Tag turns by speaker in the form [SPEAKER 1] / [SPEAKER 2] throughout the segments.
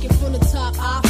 [SPEAKER 1] take it from the top. I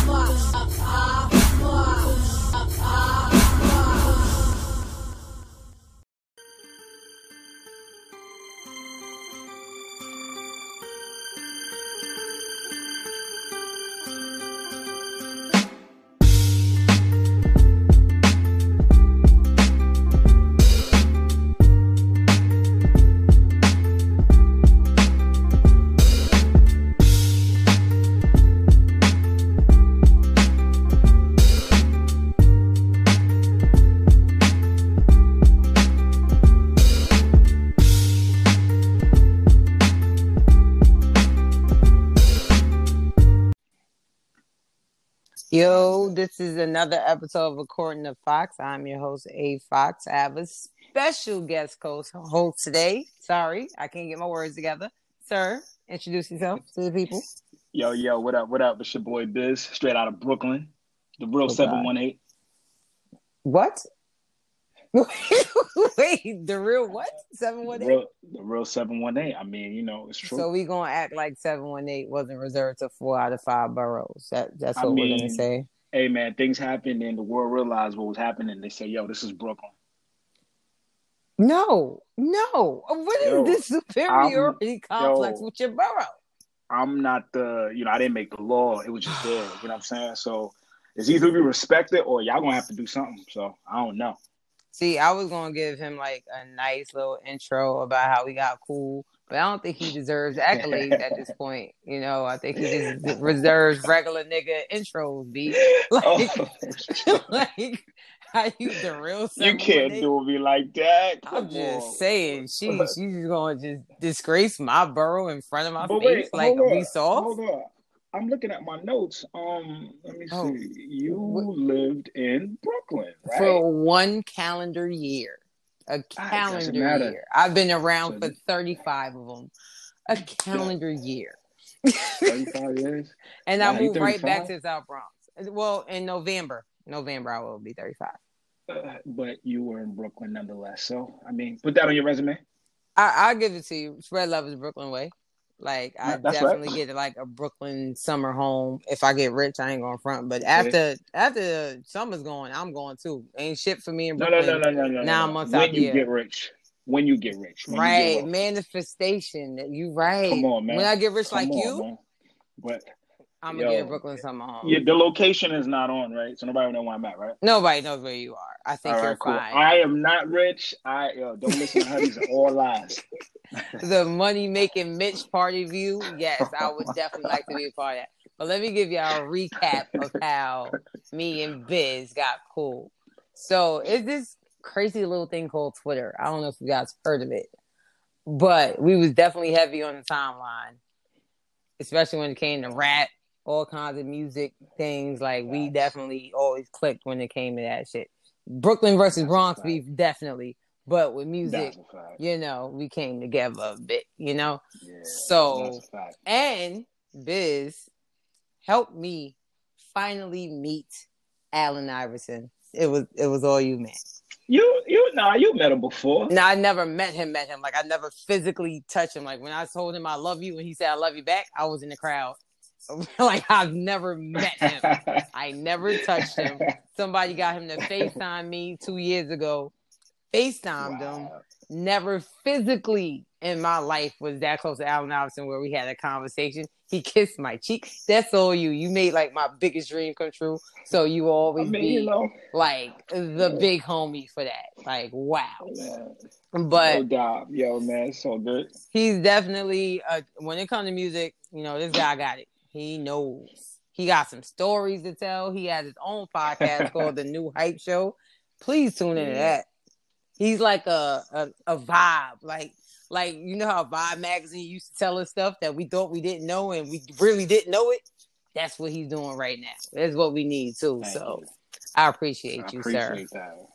[SPEAKER 2] Yo, this is another episode of According to Fox. I'm your host, A Fox. I have a special guest host host today. Sorry, I can't get my words together. Sir, introduce yourself to the people.
[SPEAKER 3] Yo, yo, what up, what up? It's your boy Biz, straight out of Brooklyn. The real
[SPEAKER 2] Oh, God.
[SPEAKER 3] 718.
[SPEAKER 2] What? Wait, the real what? Seven
[SPEAKER 3] The real, the real 718. I mean, you know, it's true.
[SPEAKER 2] So we gonna act like seven one eight wasn't reserved to four out of five boroughs. That that's
[SPEAKER 3] I
[SPEAKER 2] what we're gonna say.
[SPEAKER 3] hey, man, things happened and the world realized what was happening. They say, yo, this is Brooklyn.
[SPEAKER 2] No, no. What is
[SPEAKER 3] Yo,
[SPEAKER 2] this superiority complex
[SPEAKER 3] yo.
[SPEAKER 2] with your borough?
[SPEAKER 3] I'm not the, you know, I didn't make the law. It was just there. You know what I'm saying? So it's either we respect it or y'all gonna have to do something. So I don't know.
[SPEAKER 2] See, I was gonna give him like a nice little intro about how we got cool, but I don't think he deserves accolades at this point. You know, I think he just reserves regular nigga intros, B. Oh, like,
[SPEAKER 3] Oh,
[SPEAKER 2] like how you the real
[SPEAKER 3] you can't
[SPEAKER 2] 718?
[SPEAKER 3] do me like that.
[SPEAKER 2] I'm
[SPEAKER 3] Come
[SPEAKER 2] just
[SPEAKER 3] on.
[SPEAKER 2] saying, she she's just gonna just disgrace my borough in front of my
[SPEAKER 3] But
[SPEAKER 2] face.
[SPEAKER 3] wait,
[SPEAKER 2] like, we soft?
[SPEAKER 3] Hold on. I'm looking at my notes. Um, let me see.
[SPEAKER 2] Oh.
[SPEAKER 3] You
[SPEAKER 2] What-
[SPEAKER 3] lived in Brooklyn, right?
[SPEAKER 2] for one calendar year. A calendar year. I've been around
[SPEAKER 3] So-
[SPEAKER 2] for 35 of them. A calendar year.
[SPEAKER 3] 35 years.
[SPEAKER 2] And I
[SPEAKER 3] Wow, you
[SPEAKER 2] moved right back to South Bronx. Well, in November. November, I will be 35.
[SPEAKER 3] Uh, but you were in Brooklyn nonetheless. So, I mean, put that on your resume.
[SPEAKER 2] I, I'll give it to you. Spread love is Brooklyn way. Like, I
[SPEAKER 3] That's right.
[SPEAKER 2] definitely get like a Brooklyn summer home. If I get rich, I ain't going front. But after after summer's going, I'm going too. Ain't shit for me in
[SPEAKER 3] No, no, no, no, no, no.
[SPEAKER 2] Nine
[SPEAKER 3] no.
[SPEAKER 2] months
[SPEAKER 3] when
[SPEAKER 2] out
[SPEAKER 3] you
[SPEAKER 2] year.
[SPEAKER 3] get rich. When you get rich. When you
[SPEAKER 2] Right,
[SPEAKER 3] get wealthy.
[SPEAKER 2] manifestation. You right.
[SPEAKER 3] Come on, man.
[SPEAKER 2] When I get rich
[SPEAKER 3] Come
[SPEAKER 2] like
[SPEAKER 3] on,
[SPEAKER 2] you,
[SPEAKER 3] man. But
[SPEAKER 2] I'm gonna
[SPEAKER 3] Yo.
[SPEAKER 2] get Brooklyn summer home.
[SPEAKER 3] Um, yeah, the location is not on, right? So nobody know where I'm at, right?
[SPEAKER 2] Nobody knows where you are. I think
[SPEAKER 3] All
[SPEAKER 2] you're
[SPEAKER 3] right, cool.
[SPEAKER 2] fine.
[SPEAKER 3] I am not rich. I yo, don't listen to her. These are all lies.
[SPEAKER 2] the money making Mitch party view, yes, I would definitely like to be a part of that. But let me give y'all a recap of how me and Biz got cool. So it's this crazy little thing called Twitter. I don't know if you guys heard of it, but we was definitely heavy on the timeline, especially when it came to rap, all kinds of music things. Like we definitely always clicked when it came to that shit. Brooklyn versus Bronx beef, definitely. But with music,
[SPEAKER 3] That's a fact.
[SPEAKER 2] you know, we came together a bit, you know.
[SPEAKER 3] Yeah,
[SPEAKER 2] So-
[SPEAKER 3] that's a fact.
[SPEAKER 2] And Biz helped me finally meet Allen Iverson. It was it was all you, man.
[SPEAKER 3] You you nah, you met him before.
[SPEAKER 2] No, I never met him, met him. Like I never physically touched him. Like when I told him I love you and he said I love you back, I was in the crowd. like I've never met him. I never touched him. Somebody got him to FaceTime me two years ago. FaceTimed him. Never physically in my life was that close to Allen Iverson where we had a conversation. He kissed my cheek. That's all you. You made like my biggest dream come true. So you will
[SPEAKER 3] I
[SPEAKER 2] always
[SPEAKER 3] mean,
[SPEAKER 2] be
[SPEAKER 3] you know,
[SPEAKER 2] like the big homie for that. Like wow.
[SPEAKER 3] man,
[SPEAKER 2] But
[SPEAKER 3] no doubt, yo, man, so good.
[SPEAKER 2] he's definitely uh, when it comes to music, you know, this guy got it. He knows. He got some stories to tell. He has his own podcast called The New Hype Show. Please tune into that. He's like a, a a vibe, like like you know how Vibe magazine used to tell us stuff that we thought we didn't know and we really didn't know it. That's what he's doing right now. That's what we need too.
[SPEAKER 3] Thank
[SPEAKER 2] so
[SPEAKER 3] you.
[SPEAKER 2] I appreciate
[SPEAKER 3] I
[SPEAKER 2] you,
[SPEAKER 3] appreciate
[SPEAKER 2] sir.
[SPEAKER 3] that.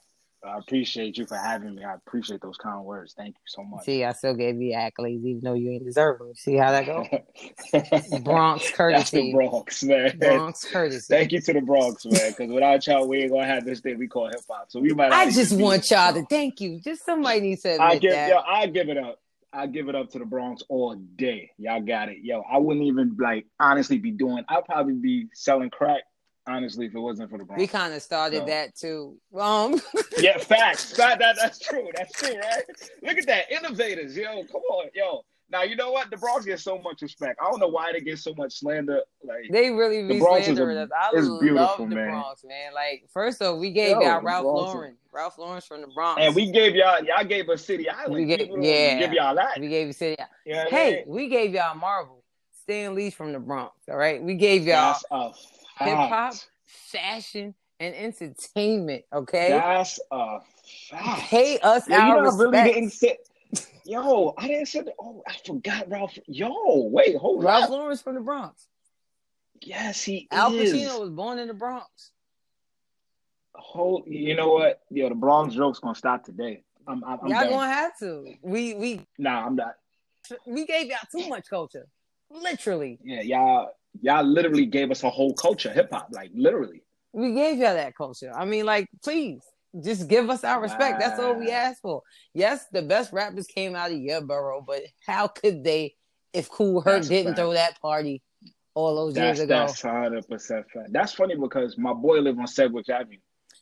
[SPEAKER 3] I appreciate you for having me. I appreciate those kind words. Thank you so much.
[SPEAKER 2] See, I still gave you accolades even though you ain't deserve them. See how that goes? Bronx
[SPEAKER 3] That's the
[SPEAKER 2] courtesy.
[SPEAKER 3] Bronx, man.
[SPEAKER 2] Bronx courtesy.
[SPEAKER 3] Thank you to the Bronx, man. Because without y'all, we ain't gonna have this thing we call hip hop. So we might.
[SPEAKER 2] I just want y'all to thank you. Just somebody needs to
[SPEAKER 3] I give,
[SPEAKER 2] that.
[SPEAKER 3] yo, I give it up. I give it up to the Bronx all day. Y'all got it. Yo, I wouldn't even like honestly be doing. I'd probably be selling crack. Honestly, if it wasn't for the Bronx.
[SPEAKER 2] We kind of started
[SPEAKER 3] No.
[SPEAKER 2] that too. Um,
[SPEAKER 3] yeah, facts. That, that that's true. That's true, right? Look at that, innovators. Yo, come on, yo. Now you know what? The Bronx gets so much respect. I don't know why they get so much slander. Like,
[SPEAKER 2] they really
[SPEAKER 3] The
[SPEAKER 2] be
[SPEAKER 3] Bronx is a-
[SPEAKER 2] slandering us. I love
[SPEAKER 3] beautiful,
[SPEAKER 2] the
[SPEAKER 3] man.
[SPEAKER 2] Bronx, man. Like first off, we gave
[SPEAKER 3] Yo,
[SPEAKER 2] y'all Ralph
[SPEAKER 3] Bronx
[SPEAKER 2] Lauren. Ralph Lauren's from the Bronx.
[SPEAKER 3] and we gave y'all, y'all gave us City Island.
[SPEAKER 2] We gave-
[SPEAKER 3] don't
[SPEAKER 2] yeah.
[SPEAKER 3] give y'all that.
[SPEAKER 2] we gave you city.
[SPEAKER 3] You know what I
[SPEAKER 2] Hey,
[SPEAKER 3] mean?
[SPEAKER 2] we gave y'all Marvel. Stan Lee's from the Bronx. All right, we gave y'all
[SPEAKER 3] That's a.
[SPEAKER 2] hip hop, fashion, and entertainment. Okay,
[SPEAKER 3] That's a fact.
[SPEAKER 2] pay us
[SPEAKER 3] you
[SPEAKER 2] our
[SPEAKER 3] know, I really
[SPEAKER 2] respect.
[SPEAKER 3] didn't say. Yo, I didn't say. that- Oh, I forgot Ralph. Yo, wait, hold on.
[SPEAKER 2] Ralph
[SPEAKER 3] up.
[SPEAKER 2] Lauren's from the Bronx.
[SPEAKER 3] Yes, he
[SPEAKER 2] Al
[SPEAKER 3] is.
[SPEAKER 2] Pacino was born in the Bronx.
[SPEAKER 3] Hold. You know what? Yo, the Bronx joke's gonna stop today. I'm. I'm, I'm
[SPEAKER 2] y'all
[SPEAKER 3] done.
[SPEAKER 2] gonna have to. We we
[SPEAKER 3] Nah, I'm not.
[SPEAKER 2] we gave y'all too much culture. Literally,
[SPEAKER 3] Yeah, y'all. Y'all literally gave us a whole culture, hip hop, like literally.
[SPEAKER 2] we gave y'all that culture. I mean, like, please. Just give us our respect. That's all we
[SPEAKER 3] Wow.
[SPEAKER 2] ask for. Yes, the best rappers came out of your borough, but how could they if Kool Herc
[SPEAKER 3] That's
[SPEAKER 2] didn't throw that party all those
[SPEAKER 3] That's
[SPEAKER 2] years ago?
[SPEAKER 3] that's hundred percent fact. That's funny because my boy lived on Sedgwick Avenue,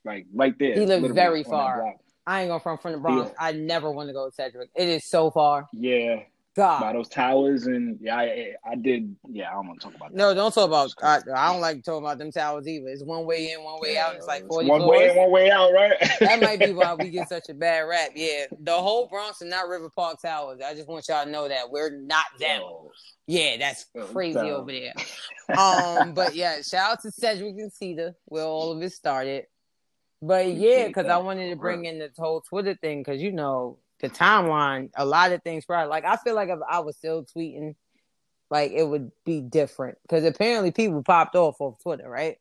[SPEAKER 3] like right there.
[SPEAKER 2] He lived very far. I ain't going from from the Bronx.
[SPEAKER 3] Yeah.
[SPEAKER 2] I never want to go to Sedgwick. It is so far.
[SPEAKER 3] Yeah,
[SPEAKER 2] God.
[SPEAKER 3] by those towers and yeah, I, I did. Yeah, I don't want to talk about that.
[SPEAKER 2] No, don't talk about. I, I don't like talking about them towers either. It's one way in, one way out. It's like forty
[SPEAKER 3] one way in, one way out, right?
[SPEAKER 2] That might be why we get such a bad rap. Yeah, the whole Bronx and not River Park Towers. I just want y'all to know that we're not them.
[SPEAKER 3] Yo,
[SPEAKER 2] Yeah, that's
[SPEAKER 3] Yo,
[SPEAKER 2] crazy over there. Um, but yeah, shout out to Sedgwick and Cedar where all of it started. But yeah, because. I wanted to bring in this whole Twitter thing because you know the timeline, a lot of things. Probably like I feel like if I was still tweeting, like it would be different because apparently people popped off of Twitter, right?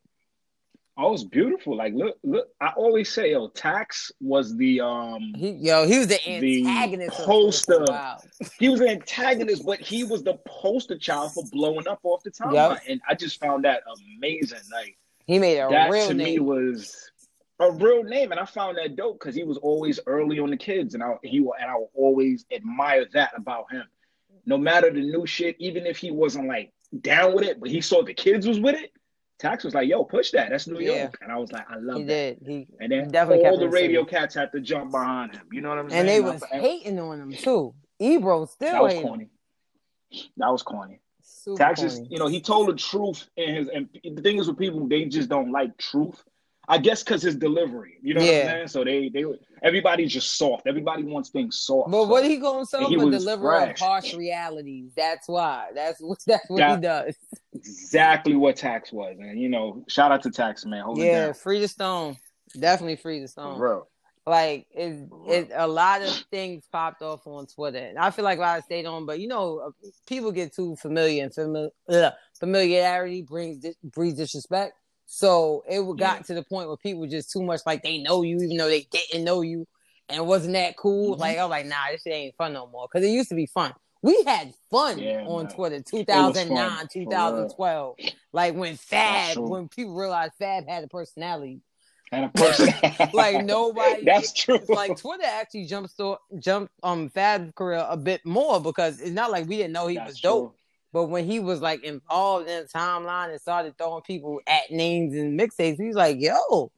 [SPEAKER 3] Oh, it's beautiful. Like, look, look. I always say, yo, Tax was the um,
[SPEAKER 2] He, yo, he was the
[SPEAKER 3] The
[SPEAKER 2] antagonist. of
[SPEAKER 3] poster.
[SPEAKER 2] Wow.
[SPEAKER 3] he was an antagonist, but he was the poster child for blowing up off the timeline,
[SPEAKER 2] Yep.
[SPEAKER 3] and I just found that amazing. Like
[SPEAKER 2] He made a
[SPEAKER 3] that
[SPEAKER 2] real
[SPEAKER 3] to me
[SPEAKER 2] name.
[SPEAKER 3] was a real name, and I found that dope because he was always early on the kids, and I he and I will always admire that about him. No matter the new shit, even if he wasn't like down with it, but he saw the kids was with it. Tax was like, "Yo, push that. That's New
[SPEAKER 2] Yeah.
[SPEAKER 3] York," and I was like, "I love
[SPEAKER 2] He
[SPEAKER 3] that."
[SPEAKER 2] did. He
[SPEAKER 3] And then
[SPEAKER 2] definitely
[SPEAKER 3] all the radio
[SPEAKER 2] simple.
[SPEAKER 3] cats had to jump behind him. You know what I'm saying?
[SPEAKER 2] and they was hating on him too. Ebro still
[SPEAKER 3] that was
[SPEAKER 2] hating.
[SPEAKER 3] corny. That was corny.
[SPEAKER 2] Super
[SPEAKER 3] Tax is,
[SPEAKER 2] corny.
[SPEAKER 3] you know, he told the truth and his. And the thing is with people, they just don't like truth. I guess because his delivery, you know what I'm saying. So they, they, everybody's just soft. Everybody wants things soft.
[SPEAKER 2] But
[SPEAKER 3] So
[SPEAKER 2] what he gonna say?
[SPEAKER 3] he
[SPEAKER 2] A
[SPEAKER 3] was
[SPEAKER 2] deliverer of harsh realities. That's why. That's what. That's what
[SPEAKER 3] That-
[SPEAKER 2] he does.
[SPEAKER 3] exactly what Tax was, and you know, shout out to Tax man, hold
[SPEAKER 2] Yeah, free the stone. Definitely free the stone.
[SPEAKER 3] Bro,
[SPEAKER 2] Like it, it, a lot of things popped off on Twitter, and I feel like a lot of stayed on. But you know, uh, people get too familiar, and famili- ugh, familiarity brings breeds disrespect. So it got
[SPEAKER 3] Yeah.
[SPEAKER 2] to the point where people just too much like they know you, even though they didn't know you, and wasn't that cool.
[SPEAKER 3] Mhm.
[SPEAKER 2] Like I was like, nah, this shit ain't fun no more. Because it used to be fun. We had fun
[SPEAKER 3] Yeah,
[SPEAKER 2] on
[SPEAKER 3] man.
[SPEAKER 2] Twitter, 2009, 2012. Like when Fab, when people realized Fab had a personality.
[SPEAKER 3] and a person
[SPEAKER 2] Like, nobody-
[SPEAKER 3] That's true.
[SPEAKER 2] like Twitter actually jumped jumped um Fab's career a bit more because it's not like we didn't know he
[SPEAKER 3] That's
[SPEAKER 2] was dope,
[SPEAKER 3] true.
[SPEAKER 2] But when he was like involved in the timeline and started throwing people at names and mixtapes, he was like, "Yo,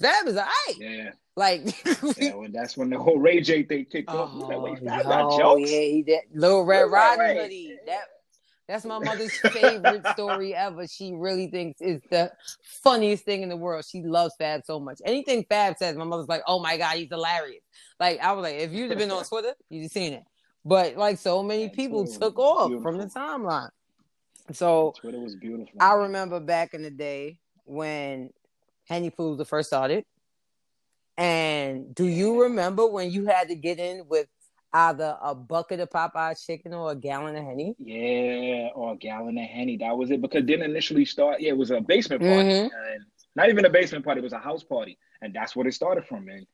[SPEAKER 2] Fab is alright."
[SPEAKER 3] Yeah,
[SPEAKER 2] Like,
[SPEAKER 3] yeah. Well, that's when the whole Ray J thing kicked off. Like,
[SPEAKER 2] oh,
[SPEAKER 3] wait, Fab
[SPEAKER 2] yo,
[SPEAKER 3] got jokes.
[SPEAKER 2] yeah, he did. Little Red
[SPEAKER 3] like,
[SPEAKER 2] Riding. Hoodie. That that's my mother's favorite story ever. She really thinks it's the funniest thing in the world. She loves Fab so much. Anything Fab says, my mother's like, "Oh my god, he's hilarious." Like I was like, if you'd have been on Twitter, you'd have seen it. But like so many people took off from the timeline. So
[SPEAKER 3] Twitter was beautiful.
[SPEAKER 2] I remember back in the day when Henny the first started. And do you remember when you had to get in with either a bucket of Popeye's chicken or a gallon of Henny?
[SPEAKER 3] Yeah, or a gallon of Henny. That was it. Because didn't initially start, yeah, it was a basement party.
[SPEAKER 2] Mhm.
[SPEAKER 3] And not even a basement party, it was a house party. And that's where it started from. And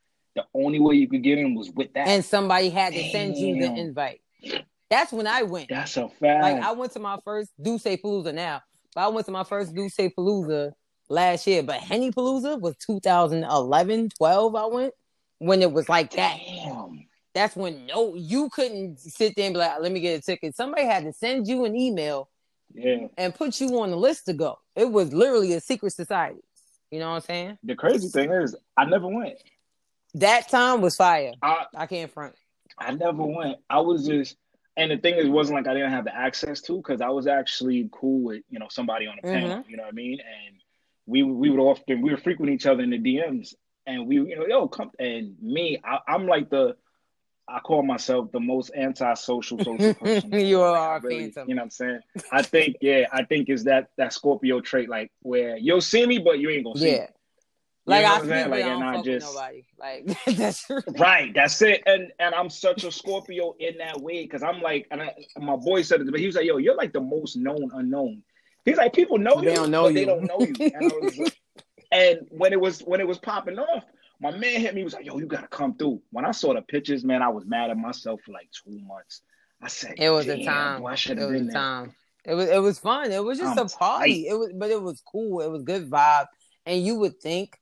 [SPEAKER 3] the only way you could get in was with that.
[SPEAKER 2] And somebody had to send you the invite. That's when I went.
[SPEAKER 3] that's a fact.
[SPEAKER 2] Like I went to my first D'USSÉ Palooza now, but I went to my first D'USSÉ Palooza last year. But Henny Palooza was 2011, 12. I went when it was like that.
[SPEAKER 3] Damn.
[SPEAKER 2] That's when no, you couldn't sit there and be like, "Let me get a ticket." Somebody had to send you an email
[SPEAKER 3] Yeah.
[SPEAKER 2] and put you on the list to go. It was literally a secret society. You know what I'm saying?
[SPEAKER 3] The crazy thing is, I never went.
[SPEAKER 2] That time was fire.
[SPEAKER 3] I
[SPEAKER 2] I can't front.
[SPEAKER 3] I never went. I was just, and the thing is, it wasn't like I didn't have the access to because I was actually cool with you know somebody on the panel. Mm-hmm. You know what I mean? And we we would often we would frequent each other in the DMs, and we you know yo come and me I, I'm like the I call myself the most antisocial social person.
[SPEAKER 2] You are
[SPEAKER 3] really-
[SPEAKER 2] phantom.
[SPEAKER 3] You know what I'm saying? I think yeah, I think is that that Scorpio trait like where you'll see me but you ain't gonna see me.
[SPEAKER 2] Yeah. Like
[SPEAKER 3] know
[SPEAKER 2] I
[SPEAKER 3] what I'm
[SPEAKER 2] speak,
[SPEAKER 3] saying?
[SPEAKER 2] but
[SPEAKER 3] Like,
[SPEAKER 2] I don't
[SPEAKER 3] and I just-
[SPEAKER 2] nobody. Like that's true.
[SPEAKER 3] Right, that's it. And and I'm such a Scorpio in that way because I'm like, and I, my boy said it, but he was like, "Yo, you're like the most known unknown." He's like, people know
[SPEAKER 2] They
[SPEAKER 3] you,
[SPEAKER 2] don't know
[SPEAKER 3] but they don't know you. And, I was like- and when it was when it was popping off, my man hit me. He was like, "Yo, you gotta come through." When I saw the pictures, man, I was mad at myself for like two months. I said,
[SPEAKER 2] It was a time.
[SPEAKER 3] boy, I should
[SPEAKER 2] It
[SPEAKER 3] have
[SPEAKER 2] was
[SPEAKER 3] been
[SPEAKER 2] a
[SPEAKER 3] there."
[SPEAKER 2] time. It was it was fun. It was just
[SPEAKER 3] I'm
[SPEAKER 2] a party.
[SPEAKER 3] tight.
[SPEAKER 2] It was but it was cool. It was good vibe. And you would think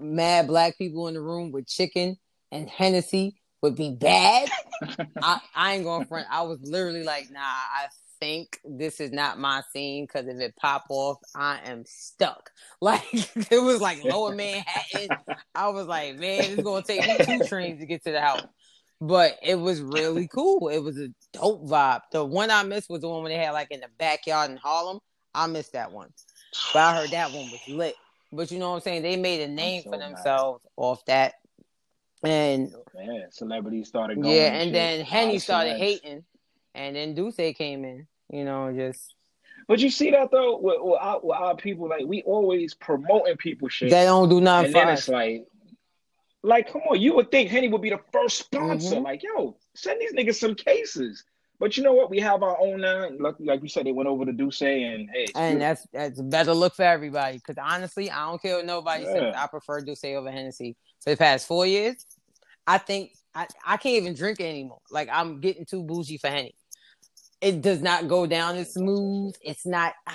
[SPEAKER 2] mad black people in the room with chicken and Hennessy would be bad. I, I ain't going front. I was literally like, nah, I think this is not my scene because if it pop off, I am stuck. Like it was like lower Manhattan. I was like, man, it's gonna take me two trains to get to the house. But it was really cool. It was a dope vibe. The one I missed was the one when they had like in the backyard in Harlem. I missed that one. But I heard that one was lit. But you know what I'm saying? They made a name
[SPEAKER 3] so
[SPEAKER 2] for themselves off that. And
[SPEAKER 3] Yeah, celebrities started going.
[SPEAKER 2] yeah,
[SPEAKER 3] and
[SPEAKER 2] and then Henny started hating, and then D'USSÉ came in. You know, just
[SPEAKER 3] But you see that though with, with, our, with our people, like we always promoting people shit.
[SPEAKER 2] they don't do nothing
[SPEAKER 3] and then it's like, like, come on, you would think Henny would be the first sponsor.
[SPEAKER 2] Mhm.
[SPEAKER 3] Like, yo, send these niggas some cases. But you know what? We have our own now. Like, like we said, they went over to D'USSÉ, and hey,
[SPEAKER 2] And that's that's a better look for everybody. Because honestly, I don't care what nobody says. I prefer D'USSÉ over Hennessy. For the past four years, I think I, I can't even drink it anymore. Like I'm getting too bougie for Henny. It does not go down as smooth. It's not.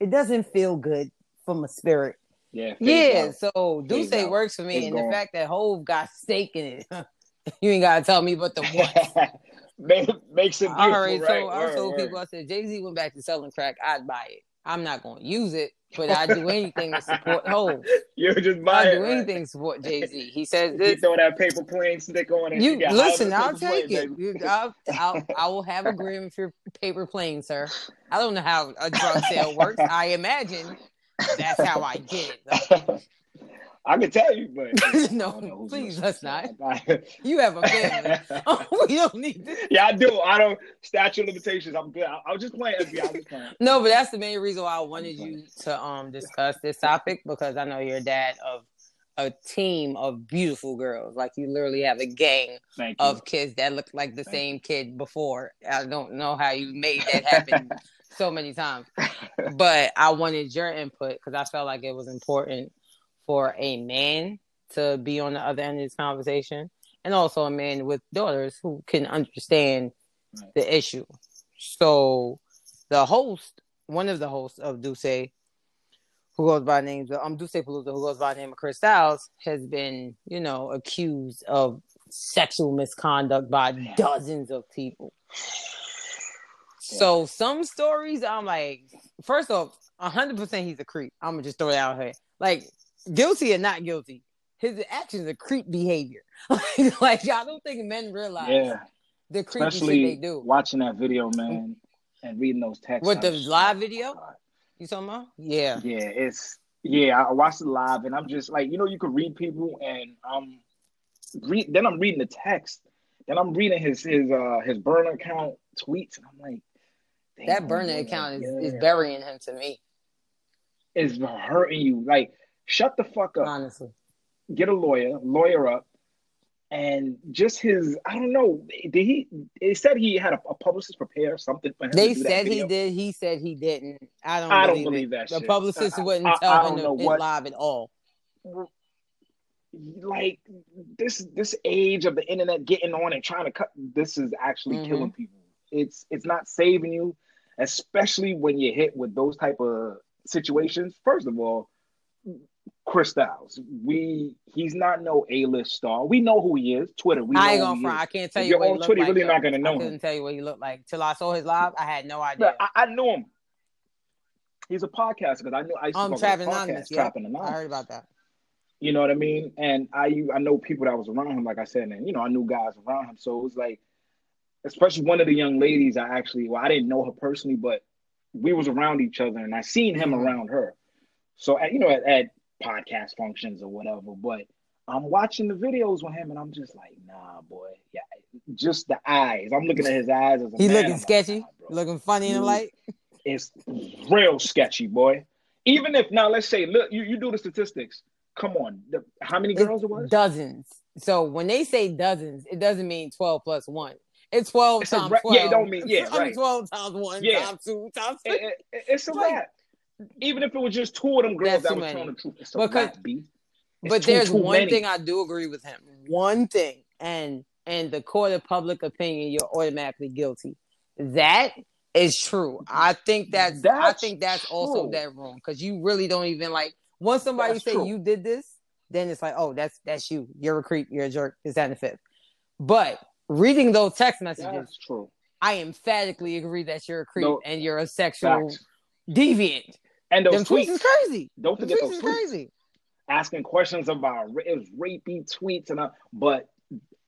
[SPEAKER 2] It doesn't feel good from a spirit.
[SPEAKER 3] yeah,
[SPEAKER 2] Yeah,
[SPEAKER 3] out.
[SPEAKER 2] so
[SPEAKER 3] Phase
[SPEAKER 2] D'USSÉ
[SPEAKER 3] out.
[SPEAKER 2] works for me,
[SPEAKER 3] It's
[SPEAKER 2] and
[SPEAKER 3] gone.
[SPEAKER 2] the fact that Hove got steak in it, you ain't gotta tell me but the what.
[SPEAKER 3] Make- makes it beautiful,
[SPEAKER 2] All right,
[SPEAKER 3] right?
[SPEAKER 2] so I told
[SPEAKER 3] word.
[SPEAKER 2] people, I said Jay Z went back to selling crack, I'd buy it. I'm not gonna use it, but I do anything to support Hove.
[SPEAKER 3] you just
[SPEAKER 2] I
[SPEAKER 3] buy it.
[SPEAKER 2] do
[SPEAKER 3] right?
[SPEAKER 2] anything to support Jay Z. He says
[SPEAKER 3] You throw that paper plane stick on it.
[SPEAKER 2] You
[SPEAKER 3] get
[SPEAKER 2] listen, I'll
[SPEAKER 3] on the paper
[SPEAKER 2] take
[SPEAKER 3] plane,
[SPEAKER 2] it. You- I'll, I'll, I will have a gram if you're paper plane, sir. I don't know how a drug sale works. I imagine that's how I get it.
[SPEAKER 3] I could tell you, but I don't know
[SPEAKER 2] no, please, let's not. You have a family. we don't need this.
[SPEAKER 3] yeah, I do. I don't statute of limitations. I'm good. I, I was just playing FBI. Just playing.
[SPEAKER 2] No, but that's the main reason why I wanted you to um discuss this topic because I know you're a dad of a team of beautiful girls. Like you literally have a gang of kids that look like the
[SPEAKER 3] Thank
[SPEAKER 2] same kid before. I don't know how you made that happen so many times. But I wanted your input because I felt like it was important for a man to be on the other end of this conversation and also a man with daughters who can understand
[SPEAKER 3] Right.
[SPEAKER 2] the issue. So the host, one of the hosts of D'USSÉ, who goes by names um D'USSÉ Palooza, who goes by the name of Chris Styles, has been, you know, accused of sexual misconduct by dozens of people. So some stories, I'm like, first off, hundred percent he's a creep. I'm gonna just throw it out here. Like, guilty or not guilty, his actions are creep behavior. like, y'all don't think men realize
[SPEAKER 3] yeah,
[SPEAKER 2] the creepy shit they do.
[SPEAKER 3] watching that video, man, and reading those texts.
[SPEAKER 2] With the live
[SPEAKER 3] oh,
[SPEAKER 2] video? You talking about? Yeah.
[SPEAKER 3] Yeah, it's yeah. I watched it live, and I'm just like, you know, you could read people, and um, read. Then I'm reading the text. Then I'm reading his his uh his burner account tweets, and I'm like,
[SPEAKER 2] That burner account is,
[SPEAKER 3] yeah.
[SPEAKER 2] is burying him to me,
[SPEAKER 3] It's hurting you. Like, shut the fuck up.
[SPEAKER 2] honestly.
[SPEAKER 3] Get a lawyer, lawyer up, and just his. I don't know. Did he? It said he had a, a publicist prepare something for him.
[SPEAKER 2] They
[SPEAKER 3] to do that
[SPEAKER 2] said he did. He said he didn't. I don't.
[SPEAKER 3] I don't
[SPEAKER 2] believe,
[SPEAKER 3] believe
[SPEAKER 2] it.
[SPEAKER 3] that
[SPEAKER 2] The
[SPEAKER 3] shit.
[SPEAKER 2] publicist
[SPEAKER 3] I-
[SPEAKER 2] wouldn't
[SPEAKER 3] I-
[SPEAKER 2] tell
[SPEAKER 3] I
[SPEAKER 2] him
[SPEAKER 3] don't
[SPEAKER 2] to
[SPEAKER 3] what-
[SPEAKER 2] live at all.
[SPEAKER 3] like this this age of the internet getting on and trying to cut this is actually
[SPEAKER 2] Mhm.
[SPEAKER 3] killing people it's it's not saving you especially when you're hit with those type of situations first of all Chris Styles. We he's not no A list star. We know who he is. Twitter. We
[SPEAKER 2] I ain't gonna front. I can't tell
[SPEAKER 3] If
[SPEAKER 2] you
[SPEAKER 3] you're
[SPEAKER 2] what he
[SPEAKER 3] on Twitter,
[SPEAKER 2] like.
[SPEAKER 3] really
[SPEAKER 2] though.
[SPEAKER 3] not gonna know
[SPEAKER 2] I couldn't tell you what he looked like till I saw his live. I had no idea.
[SPEAKER 3] I, I knew him. He's a podcaster because I knew I used to
[SPEAKER 2] Um, Trapping Anonymous.
[SPEAKER 3] Trapping
[SPEAKER 2] I heard about that.
[SPEAKER 3] You know what I mean? And I I know people that was around him, like I said, and you know I knew guys around him. So it was like, especially one of the young ladies. I actually, well, I didn't know her personally, but we was around each other, and I seen him
[SPEAKER 2] Mhm.
[SPEAKER 3] around her. So at, you know, at, at podcast functions or whatever. But I'm watching the videos with him, and I'm just like, nah, boy, yeah, just the eyes. I'm looking at his eyes as a
[SPEAKER 2] He
[SPEAKER 3] man,
[SPEAKER 2] looking
[SPEAKER 3] I'm like,
[SPEAKER 2] sketchy,
[SPEAKER 3] nah,
[SPEAKER 2] looking funny in the light.
[SPEAKER 3] It's real sketchy, boy. Even if now, let's say, look, you, you do the statistics. Come on, the, how many girls it was?
[SPEAKER 2] Dozens. So when they say dozens, it doesn't mean twelve plus one. It's twelve
[SPEAKER 3] It's
[SPEAKER 2] times
[SPEAKER 3] ra-
[SPEAKER 2] twelve.
[SPEAKER 3] yeah, it don't mean- yeah,
[SPEAKER 2] I mean,
[SPEAKER 3] right.
[SPEAKER 2] twelve times one,
[SPEAKER 3] Yeah.
[SPEAKER 2] times two, times
[SPEAKER 3] It-
[SPEAKER 2] three.
[SPEAKER 3] it- it- it's a
[SPEAKER 2] Like-
[SPEAKER 3] wrap. Even if it was just two of them girls
[SPEAKER 2] That's
[SPEAKER 3] that
[SPEAKER 2] too many.
[SPEAKER 3] telling the truth, it's a
[SPEAKER 2] Because-
[SPEAKER 3] wrap, B. It's
[SPEAKER 2] but
[SPEAKER 3] too,
[SPEAKER 2] there's
[SPEAKER 3] too
[SPEAKER 2] one
[SPEAKER 3] many.
[SPEAKER 2] thing I do agree with him. One thing, and and the court of public opinion, you're automatically guilty. That is true. I think that's, I think that's also that wrong because you really don't even like once somebody
[SPEAKER 3] That's
[SPEAKER 2] say
[SPEAKER 3] true.
[SPEAKER 2] you did this, then it's like, oh, that's that's you. You're a creep. You're a jerk. Is that the fifth? But reading those text messages,
[SPEAKER 3] That's true.
[SPEAKER 2] I emphatically agree that you're a creep
[SPEAKER 3] No,
[SPEAKER 2] and you're a sexual
[SPEAKER 3] Facts.
[SPEAKER 2] deviant.
[SPEAKER 3] And those
[SPEAKER 2] tweets
[SPEAKER 3] tweets.
[SPEAKER 2] is crazy.
[SPEAKER 3] Don't forget
[SPEAKER 2] tweets
[SPEAKER 3] those
[SPEAKER 2] is
[SPEAKER 3] tweets.
[SPEAKER 2] crazy.
[SPEAKER 3] Asking questions about it was rapey tweets and uh, but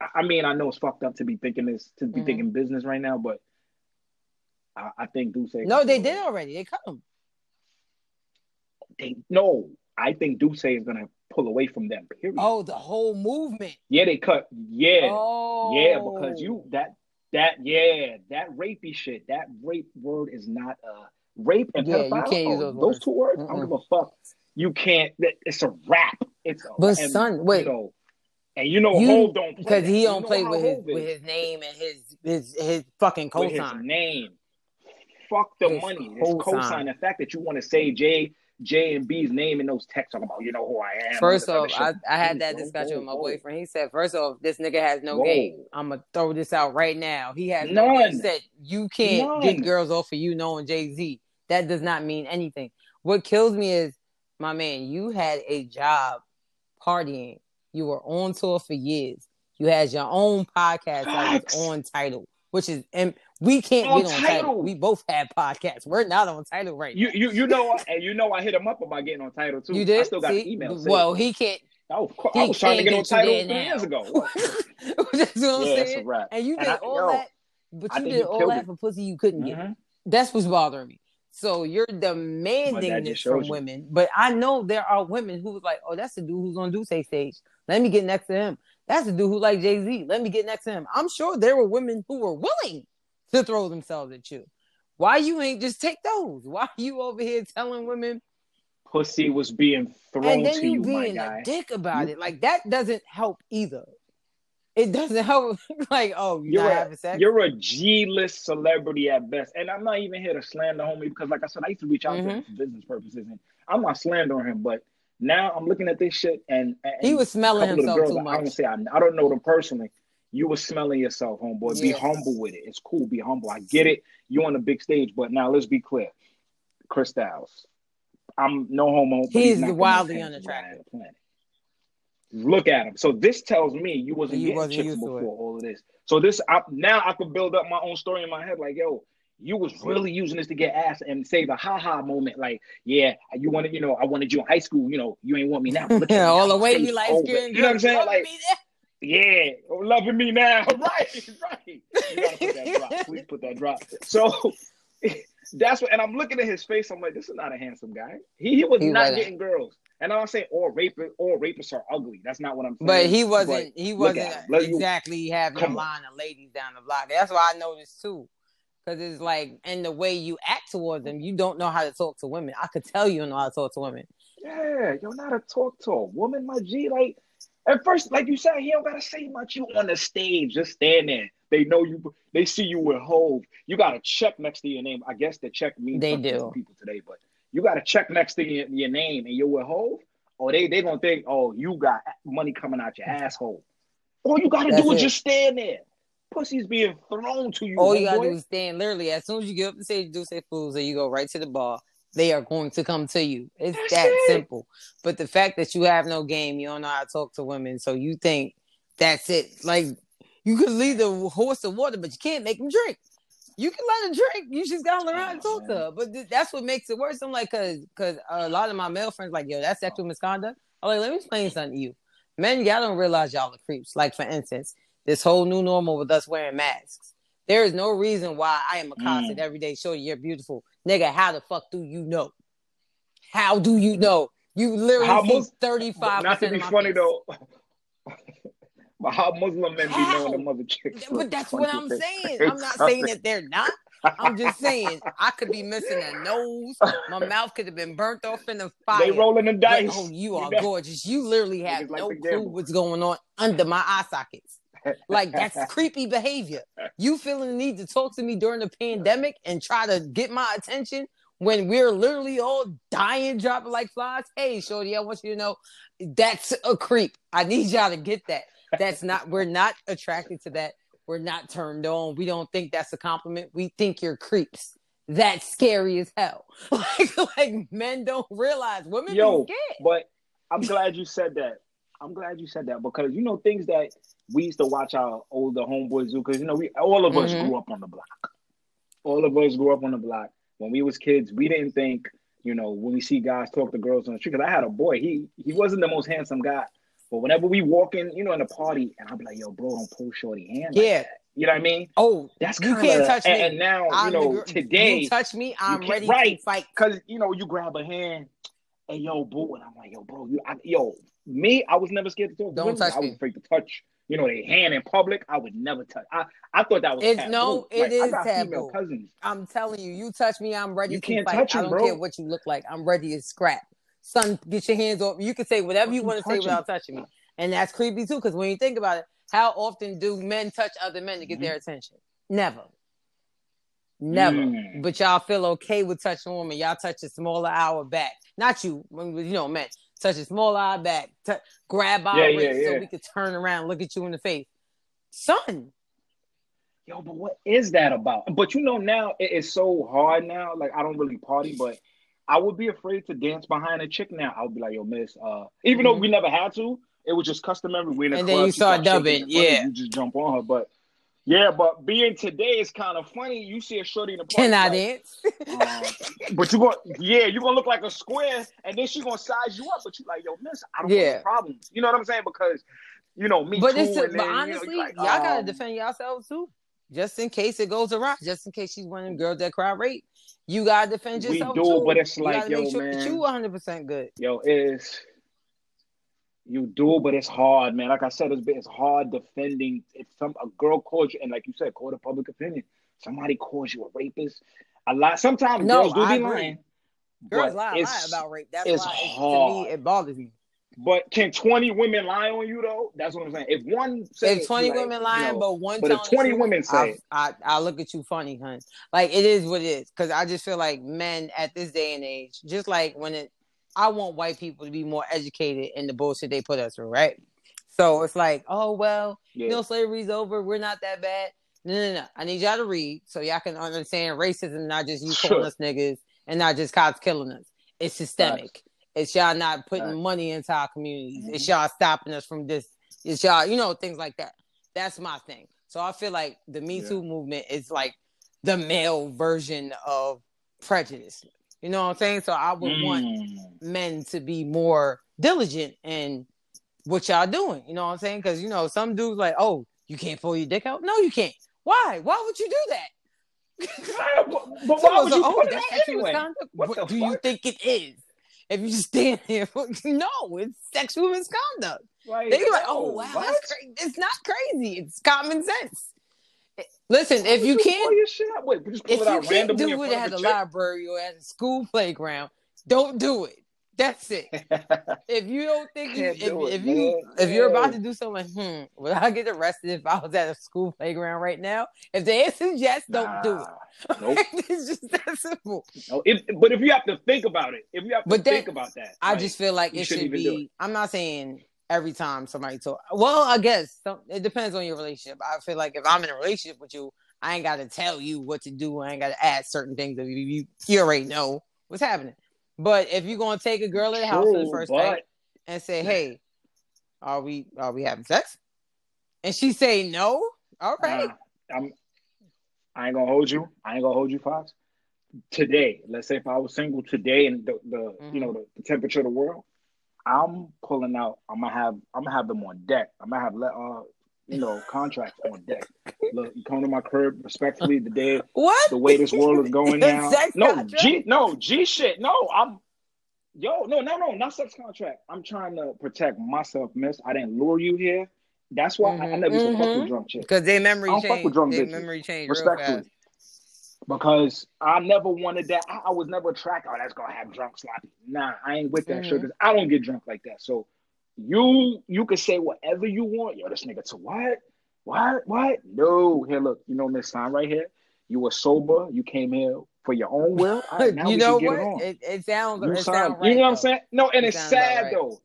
[SPEAKER 3] I- I mean I know it's fucked up to be thinking this to be
[SPEAKER 2] Mhm.
[SPEAKER 3] thinking business right now, but I, I think D'USSÉ.
[SPEAKER 2] No, they did already. They cut them.
[SPEAKER 3] They, no, I think D'USSÉ is gonna pull away from them. Period.
[SPEAKER 2] Oh, the whole movement.
[SPEAKER 3] Yeah, they cut. Yeah,
[SPEAKER 2] Oh,
[SPEAKER 3] yeah, because you that that yeah that rapey shit. That rape word is not uh rape and
[SPEAKER 2] Yeah, you
[SPEAKER 3] pedophile.
[SPEAKER 2] can't use
[SPEAKER 3] oh,
[SPEAKER 2] those words.
[SPEAKER 3] two words. I don't
[SPEAKER 2] Mm-mm.
[SPEAKER 3] give a fuck. You can't. that- It's a rap. It's a,
[SPEAKER 2] But
[SPEAKER 3] and,
[SPEAKER 2] son, wait.
[SPEAKER 3] you know, and you know
[SPEAKER 2] You-
[SPEAKER 3] Hov don't
[SPEAKER 2] because he don't play with his with his name and his his his fucking
[SPEAKER 3] with his name. Fuck the
[SPEAKER 2] His
[SPEAKER 3] money. His
[SPEAKER 2] cosign.
[SPEAKER 3] cosign. The fact that you want to say J J and B's name in those texts talking about you know who I am.
[SPEAKER 2] First off, I, I had that
[SPEAKER 3] Whoa,
[SPEAKER 2] discussion with my
[SPEAKER 3] whoa, whoa.
[SPEAKER 2] boyfriend. He said, first off, this nigga has no
[SPEAKER 3] Whoa.
[SPEAKER 2] game. I'm gonna throw this out right now. He has no game. He said you can't get girls off of you knowing Jay Z. That does not mean anything. What kills me is, my man, you had a job partying. You were on tour for years. You had your own podcast that was on Tidal, which is we can't
[SPEAKER 3] On
[SPEAKER 2] get on
[SPEAKER 3] Tidal.
[SPEAKER 2] title. We both had podcasts. We're not on Tidal right
[SPEAKER 3] You
[SPEAKER 2] now.
[SPEAKER 3] you you know and you know I hit him up about getting on Tidal too.
[SPEAKER 2] You did?
[SPEAKER 3] I still got
[SPEAKER 2] See?
[SPEAKER 3] the email.
[SPEAKER 2] Well, he can't.
[SPEAKER 3] I was, I
[SPEAKER 2] he
[SPEAKER 3] was trying to
[SPEAKER 2] can't
[SPEAKER 3] get on
[SPEAKER 2] Tidal
[SPEAKER 3] three
[SPEAKER 2] now.
[SPEAKER 3] years ago.
[SPEAKER 2] That's what I'm
[SPEAKER 3] yeah,
[SPEAKER 2] saying. And you
[SPEAKER 3] And
[SPEAKER 2] did
[SPEAKER 3] I-
[SPEAKER 2] all
[SPEAKER 3] yo,
[SPEAKER 2] that, but you did
[SPEAKER 3] he
[SPEAKER 2] all that
[SPEAKER 3] it.
[SPEAKER 2] for pussy you couldn't get.
[SPEAKER 3] Mhm.
[SPEAKER 2] That's what's bothering me. So you're demanding this from
[SPEAKER 3] you.
[SPEAKER 2] women, but I know there are women who was like, "Oh, that's the dude who's on D'USSÉ stage. Let me get next to him. That's the dude who like Jay Z. Let me get next to him." I'm sure there were women who were willing to throw themselves at you. Why you ain't just take those? Why you over here telling women
[SPEAKER 3] Pussy was being thrown
[SPEAKER 2] and then
[SPEAKER 3] to
[SPEAKER 2] you
[SPEAKER 3] you,
[SPEAKER 2] being a dick about
[SPEAKER 3] You-
[SPEAKER 2] it? Like that doesn't help either. It doesn't help. like, oh, you're,
[SPEAKER 3] You're a, you're a G-list celebrity at best, and I'm not even here to slander homie because, like I said, I used to reach out to
[SPEAKER 2] Mm-hmm.
[SPEAKER 3] him for business purposes, and I'm not slandering him. But now I'm looking at this shit, and, and
[SPEAKER 2] He was smelling
[SPEAKER 3] couple of the
[SPEAKER 2] himself
[SPEAKER 3] girls,
[SPEAKER 2] too
[SPEAKER 3] I don't say I, I don't know them personally. You were smelling yourself, homeboy. Be humble with it. It's cool. Be humble. I get it. You on the big stage, but now let's be clear. Chris Styles, I'm no homo. But
[SPEAKER 2] He's
[SPEAKER 3] he's
[SPEAKER 2] wildly unattractive.
[SPEAKER 3] on the planet. Look at him. So this tells me you wasn't
[SPEAKER 2] You
[SPEAKER 3] getting
[SPEAKER 2] wasn't
[SPEAKER 3] chicks before all of this. So this I, now I can build up my own story in my head. Like, yo, you was really using this to get ass and save a ha ha moment. Like, yeah, you wanted, you know, I wanted you in high school. You know, you ain't want me now. Look at me
[SPEAKER 2] Yeah, all the way you like.
[SPEAKER 3] You know what I'm saying? Like, yeah, loving me now. Right, right. You gotta put that drop. Please put that drop. So that's what, and I'm looking at his face. I'm like, this is not a handsome guy. He, he was
[SPEAKER 2] He
[SPEAKER 3] not
[SPEAKER 2] wasn't.
[SPEAKER 3] getting girls. And I'm not saying all rapists, all rapists are ugly. That's not what I'm saying.
[SPEAKER 2] But he wasn't.
[SPEAKER 3] But
[SPEAKER 2] he wasn't.
[SPEAKER 3] Let you-
[SPEAKER 2] exactly having a
[SPEAKER 3] on.
[SPEAKER 2] line of ladies down the block. That's why I noticed too, because it's like, and the way you act towards them, you don't know how to talk to women. I could tell you don't know how to talk to women.
[SPEAKER 3] Yeah, you're not a talk to a woman, my G. Like at first, like you said, he don't gotta say much. You on the stage, just stand there. They know you. They see you with Hove. You got a check next to your name. I guess the check means
[SPEAKER 2] They do.
[SPEAKER 3] to people today, but you got a check next to your, your name, and you're with Hove. Or they they gonna think, oh, you got money coming out your asshole. All you gotta
[SPEAKER 2] That's
[SPEAKER 3] do is
[SPEAKER 2] it.
[SPEAKER 3] just stand there. Pussy's being thrown to you.
[SPEAKER 2] All you gotta
[SPEAKER 3] homeboy.
[SPEAKER 2] do is stand literally as soon as you get up the stage, you do say fools, and you go right to the bar they are going to come to you. It's
[SPEAKER 3] That's
[SPEAKER 2] that
[SPEAKER 3] it.
[SPEAKER 2] simple. But the fact that you have no game, you don't know how to talk to women, so you think that's it. Like you could lead the horse to water, but you can't make him drink. You can let her drink. You just gotta learn how to talk to her. But th- that's what makes it worse. I'm like, cause, cause a lot of my male friends like, yo, that's sexual misconduct. I'm like, let me explain something to you. Men, y'all don't realize y'all are creeps. Like for instance, this whole new normal with us wearing masks. There is no reason why I am a mm. accosted every day. Shorty, you're beautiful, nigga. How the fuck do you know? How do you know? You literally
[SPEAKER 3] How
[SPEAKER 2] see thirty five.
[SPEAKER 3] Not to be funny though. but how Muslim men be knowing the mother chicks?
[SPEAKER 2] But that's what I'm saying. I'm not saying that they're not. I'm just saying I could be missing a nose. My mouth could have been burnt off in the fire.
[SPEAKER 3] They rolling the
[SPEAKER 2] But,
[SPEAKER 3] dice.
[SPEAKER 2] oh, you are
[SPEAKER 3] know?
[SPEAKER 2] gorgeous. You literally have
[SPEAKER 3] like
[SPEAKER 2] no clue what's going on under my eye sockets. Like that's creepy behavior. You feeling the need to talk to me during the pandemic and try to get my attention when we're literally all dying, dropping like flies. Hey, shorty, I want you to know that's a creep. I need y'all to get that. That's not. We're not attracted to that. We're not turned on. We don't think that's a compliment. We think you're creeps. That's scary as hell. Like, like men don't realize women
[SPEAKER 3] Yo,
[SPEAKER 2] be scared.
[SPEAKER 3] but I'm glad you said that. I'm glad you said that because you know things that we used to watch our older homeboys do because you know we all of us
[SPEAKER 2] Mhm.
[SPEAKER 3] grew up on the block. All of us grew up on the block. When we was kids, we didn't think you know when we see guys talk to girls on the street. Because I had a boy, he he wasn't the most handsome guy, but whenever we walk in, you know, in a party, and I'm like, "Yo, bro, don't pull shorty hand." like
[SPEAKER 2] Yeah.
[SPEAKER 3] that. you know what I mean.
[SPEAKER 2] Oh,
[SPEAKER 3] That's
[SPEAKER 2] you
[SPEAKER 3] kinda,
[SPEAKER 2] can't touch me.
[SPEAKER 3] And, and now you
[SPEAKER 2] I'm the
[SPEAKER 3] know
[SPEAKER 2] girl-
[SPEAKER 3] today
[SPEAKER 2] you touch me, I'm ready
[SPEAKER 3] right.
[SPEAKER 2] to fight.
[SPEAKER 3] Cause you know you grab a hand, and yo, boo, and I'm like, yo, bro, you, I, yo, me, I was never scared to talk.
[SPEAKER 2] Don't
[SPEAKER 3] women.
[SPEAKER 2] touch
[SPEAKER 3] I was
[SPEAKER 2] me.
[SPEAKER 3] afraid to touch. You know, their hand in public. I would never touch. I, I thought that was
[SPEAKER 2] It's-
[SPEAKER 3] taboo.
[SPEAKER 2] no, it
[SPEAKER 3] like, I
[SPEAKER 2] is
[SPEAKER 3] got
[SPEAKER 2] taboo.
[SPEAKER 3] cousins.
[SPEAKER 2] I'm telling you, you touch me, I'm ready
[SPEAKER 3] You
[SPEAKER 2] to
[SPEAKER 3] can't
[SPEAKER 2] fight.
[SPEAKER 3] touch
[SPEAKER 2] I don't
[SPEAKER 3] bro.
[SPEAKER 2] care what you look like. I'm ready to scrap. Son, get your hands off. You can say whatever you want to say without touching me. And that's creepy too, because when you think about it, how often do men touch other men to get
[SPEAKER 3] Mhm.
[SPEAKER 2] their attention? Never. Never.
[SPEAKER 3] Mm.
[SPEAKER 2] But y'all feel okay with touching a woman. Y'all touch a smaller hour back. Not you, you know, men. Touch a smaller eye back. T- grab our
[SPEAKER 3] Yeah, yeah,
[SPEAKER 2] wrist so
[SPEAKER 3] yeah.
[SPEAKER 2] we could turn around, look at you in the face. Son,
[SPEAKER 3] Yo, but what is that about? But you know, now it is so hard now. Like I don't really party, but I would be afraid to dance behind a chick now. I would be like, yo, miss. Uh, even though
[SPEAKER 2] Mhm.
[SPEAKER 3] we never had to, it was just customary. We in a
[SPEAKER 2] And then
[SPEAKER 3] club,
[SPEAKER 2] you start dubbing,
[SPEAKER 3] in front of
[SPEAKER 2] yeah.
[SPEAKER 3] You just jump on her, but. Yeah, but being today is kind of funny. You see a shorty in the party,
[SPEAKER 2] can I
[SPEAKER 3] like,
[SPEAKER 2] dance?
[SPEAKER 3] um, but you going yeah, you're gonna look like a square, and then she gonna size you up. But you like, yo, miss, I don't
[SPEAKER 2] Yeah.
[SPEAKER 3] have problems. You know what I'm saying? Because you know me
[SPEAKER 2] but
[SPEAKER 3] too.
[SPEAKER 2] it's
[SPEAKER 3] and
[SPEAKER 2] but
[SPEAKER 3] then,
[SPEAKER 2] honestly,
[SPEAKER 3] you're like,
[SPEAKER 2] y'all gotta
[SPEAKER 3] um,
[SPEAKER 2] defend yourselves too, just in case it goes awry. Just in case she's one of them girls that cry rape, you gotta defend yourself.
[SPEAKER 3] We do,
[SPEAKER 2] too.
[SPEAKER 3] but it's like,
[SPEAKER 2] gotta
[SPEAKER 3] yo,
[SPEAKER 2] make sure that
[SPEAKER 3] man.
[SPEAKER 2] you 100 percent good.
[SPEAKER 3] Yo, is you do, but it's hard, man. Like I said, it's it's hard defending if some a girl calls you, and like you said, court of public opinion. Somebody calls you a rapist. A lot. Sometimes
[SPEAKER 2] No,
[SPEAKER 3] girls do
[SPEAKER 2] I
[SPEAKER 3] be
[SPEAKER 2] agree.
[SPEAKER 3] lying.
[SPEAKER 2] Girls lie, lie about rape. That's
[SPEAKER 3] it's
[SPEAKER 2] why it's, to
[SPEAKER 3] hard.
[SPEAKER 2] me it bothers me.
[SPEAKER 3] But can 20 women lie on you though? That's what I'm saying. If one says
[SPEAKER 2] If 20
[SPEAKER 3] like,
[SPEAKER 2] women
[SPEAKER 3] you
[SPEAKER 2] lying,
[SPEAKER 3] know,
[SPEAKER 2] but one
[SPEAKER 3] but if 20
[SPEAKER 2] truth,
[SPEAKER 3] women say
[SPEAKER 2] I. I I look at you funny, hun. Like it is what it is. Because I just feel like men at this day and age, just like when it, I want white people to be more educated in the bullshit they put us through, right? So it's like, oh well,
[SPEAKER 3] yeah.
[SPEAKER 2] you know, slavery's over. We're not that bad. No, no, no. I need y'all to read so y'all can understand racism, not just you calling us niggas and not just cops killing us. It's systemic. It's y'all not putting
[SPEAKER 3] Facts.
[SPEAKER 2] money into our communities.
[SPEAKER 3] Mhm.
[SPEAKER 2] It's y'all stopping us from this. It's y'all, you know, things like that. That's my thing. So I feel like the Me
[SPEAKER 3] Yeah.
[SPEAKER 2] Too movement is like the male version of prejudice. You know what I'm saying? So I would want
[SPEAKER 3] Mm.
[SPEAKER 2] men to be more diligent in what y'all doing. You know what I'm saying? Because you know, some dudes like, oh, you can't pull your dick out. No, you can't. Why? Why would you do that?
[SPEAKER 3] but why
[SPEAKER 2] Someone's
[SPEAKER 3] would you
[SPEAKER 2] like,
[SPEAKER 3] put it
[SPEAKER 2] that's
[SPEAKER 3] out anyway?
[SPEAKER 2] misconduct.
[SPEAKER 3] What
[SPEAKER 2] What,
[SPEAKER 3] the
[SPEAKER 2] do you think it is? If you just stand there, no, it's sexual misconduct.
[SPEAKER 3] Like,
[SPEAKER 2] They be like, oh wow, crazy. It's not crazy. It's common sense. Listen, if you can't,
[SPEAKER 3] your shit out? Wait, just pull
[SPEAKER 2] if you can't do it at a library or at a school playground, don't do it. That's it. If you don't think you, if,
[SPEAKER 3] do it,
[SPEAKER 2] if you,
[SPEAKER 3] man.
[SPEAKER 2] if you're about to do something, hmm, would I get arrested if I was at a school playground right now? If the answer is yes, don't do it.
[SPEAKER 3] Nope.
[SPEAKER 2] it's just that simple.
[SPEAKER 3] No, if, but if you have to think about it, if you have to
[SPEAKER 2] But that-
[SPEAKER 3] think about that,
[SPEAKER 2] I
[SPEAKER 3] like,
[SPEAKER 2] just feel like it should be. I'm not saying every time somebody talk. Well, I guess some, it depends on your relationship. I feel like if I'm in a relationship with you, I ain't got to tell you what to do. I ain't got to add certain things. If you, you you already know What's happening? But if you're gonna take a girl to the house for the first
[SPEAKER 3] but-
[SPEAKER 2] and say, "Hey, are we are we having sex?" and she say no, all right,
[SPEAKER 3] Nah, I'm. I ain't gonna hold you. I ain't gonna hold you, Fox. Today, let's say if I was single today and the, the
[SPEAKER 2] Mhm.
[SPEAKER 3] you know the, the temperature of the world, I'm pulling out. I'm gonna have. I'm gonna have them on deck. I'm gonna have let uh you know contracts on deck. Look, you come to my crib respectfully. The day
[SPEAKER 2] what?
[SPEAKER 3] the way this world is going now. No
[SPEAKER 2] contract?
[SPEAKER 3] G. No G shit. No, I'm. Yo, no, no, no, not sex contract. I'm trying to protect myself, miss. I didn't lure you here. That's why I, I never used to fuck with drunk chicks.
[SPEAKER 2] Because their memory
[SPEAKER 3] I don't fuck with drunk
[SPEAKER 2] Their
[SPEAKER 3] bitches.
[SPEAKER 2] memory changed real
[SPEAKER 3] respectfully. Because I never wanted that. I, I was never attracted. Oh, that's gonna have drunk sloppy. Nah, I ain't with that
[SPEAKER 2] Mhm.
[SPEAKER 3] shit. 'cause I don't get drunk like that. So you you can say whatever you want. Yo, this nigga to what? What? What? No. Here, look. You know this sign right here. You were sober. You came here for your own will. Right,
[SPEAKER 2] you
[SPEAKER 3] we
[SPEAKER 2] know what?
[SPEAKER 3] it.
[SPEAKER 2] It, sounds.
[SPEAKER 3] You
[SPEAKER 2] it
[SPEAKER 3] signed-
[SPEAKER 2] sounds right.
[SPEAKER 3] you know what I'm saying? No, and
[SPEAKER 2] It
[SPEAKER 3] it's sad
[SPEAKER 2] right.
[SPEAKER 3] though.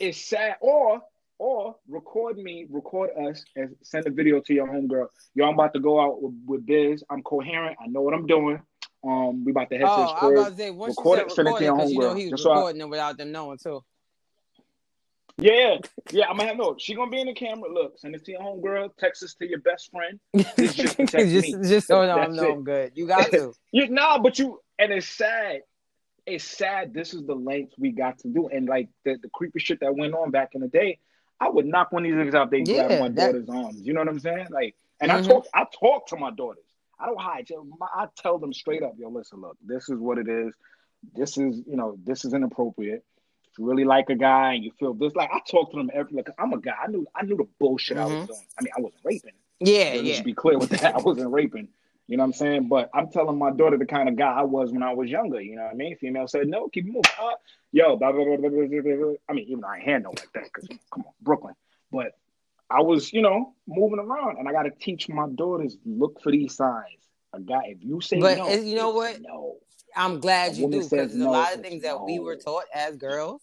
[SPEAKER 3] It's sad. Or or record me, record us, and send a video to your homegirl. Yo, I'm about to go out with, with Biz. I'm coherent. I know what I'm doing. Um, we about to head to
[SPEAKER 2] Oh, I was
[SPEAKER 3] crib.
[SPEAKER 2] about to say once
[SPEAKER 3] Record it, send it to your
[SPEAKER 2] because you know
[SPEAKER 3] homegirl.
[SPEAKER 2] he was
[SPEAKER 3] Just so I-
[SPEAKER 2] recording it without them knowing too.
[SPEAKER 3] Yeah, yeah. I'm gonna have no. She gonna be in the camera. Look, send it to your homegirl. Text this to your best friend. This just
[SPEAKER 2] just, just so no,
[SPEAKER 3] That's
[SPEAKER 2] no,
[SPEAKER 3] it.
[SPEAKER 2] I'm good. You got to.
[SPEAKER 3] You nah, but you and it's sad. It's sad. This is the length we got to do, and like the, the creepy shit that went on back in the day. I would knock one of these niggas out. They
[SPEAKER 2] Yeah,
[SPEAKER 3] grab my
[SPEAKER 2] that-
[SPEAKER 3] daughter's arms. You know what I'm saying? Like, and I
[SPEAKER 2] Mhm.
[SPEAKER 3] talk. I talk to my daughters. I don't hide. I tell them straight up. Yo, listen, look. This is what it is. This is you know. This is inappropriate. If you really like a guy and you feel this, like I talk to them every. Like I'm a guy. I knew. I knew the bullshit I was
[SPEAKER 2] Mhm.
[SPEAKER 3] doing. I mean, I wasn't raping.
[SPEAKER 2] Yeah,
[SPEAKER 3] Let's
[SPEAKER 2] yeah.
[SPEAKER 3] just be clear with that. I wasn't raping. You know what I'm saying? But I'm telling my daughter the kind of guy I was when I was younger. You know what I mean? Female said, no, keep moving. Uh, yo, blah, blah, blah, blah, blah, blah, blah. I mean, even though I handle like that because come on, Brooklyn. But I was, you know, moving around, and I got to teach my daughters look for these signs. A guy, if you say
[SPEAKER 2] but
[SPEAKER 3] no,
[SPEAKER 2] you know what?
[SPEAKER 3] No,
[SPEAKER 2] I'm glad you do because
[SPEAKER 3] no, a
[SPEAKER 2] lot of things that
[SPEAKER 3] no.
[SPEAKER 2] we were taught as girls,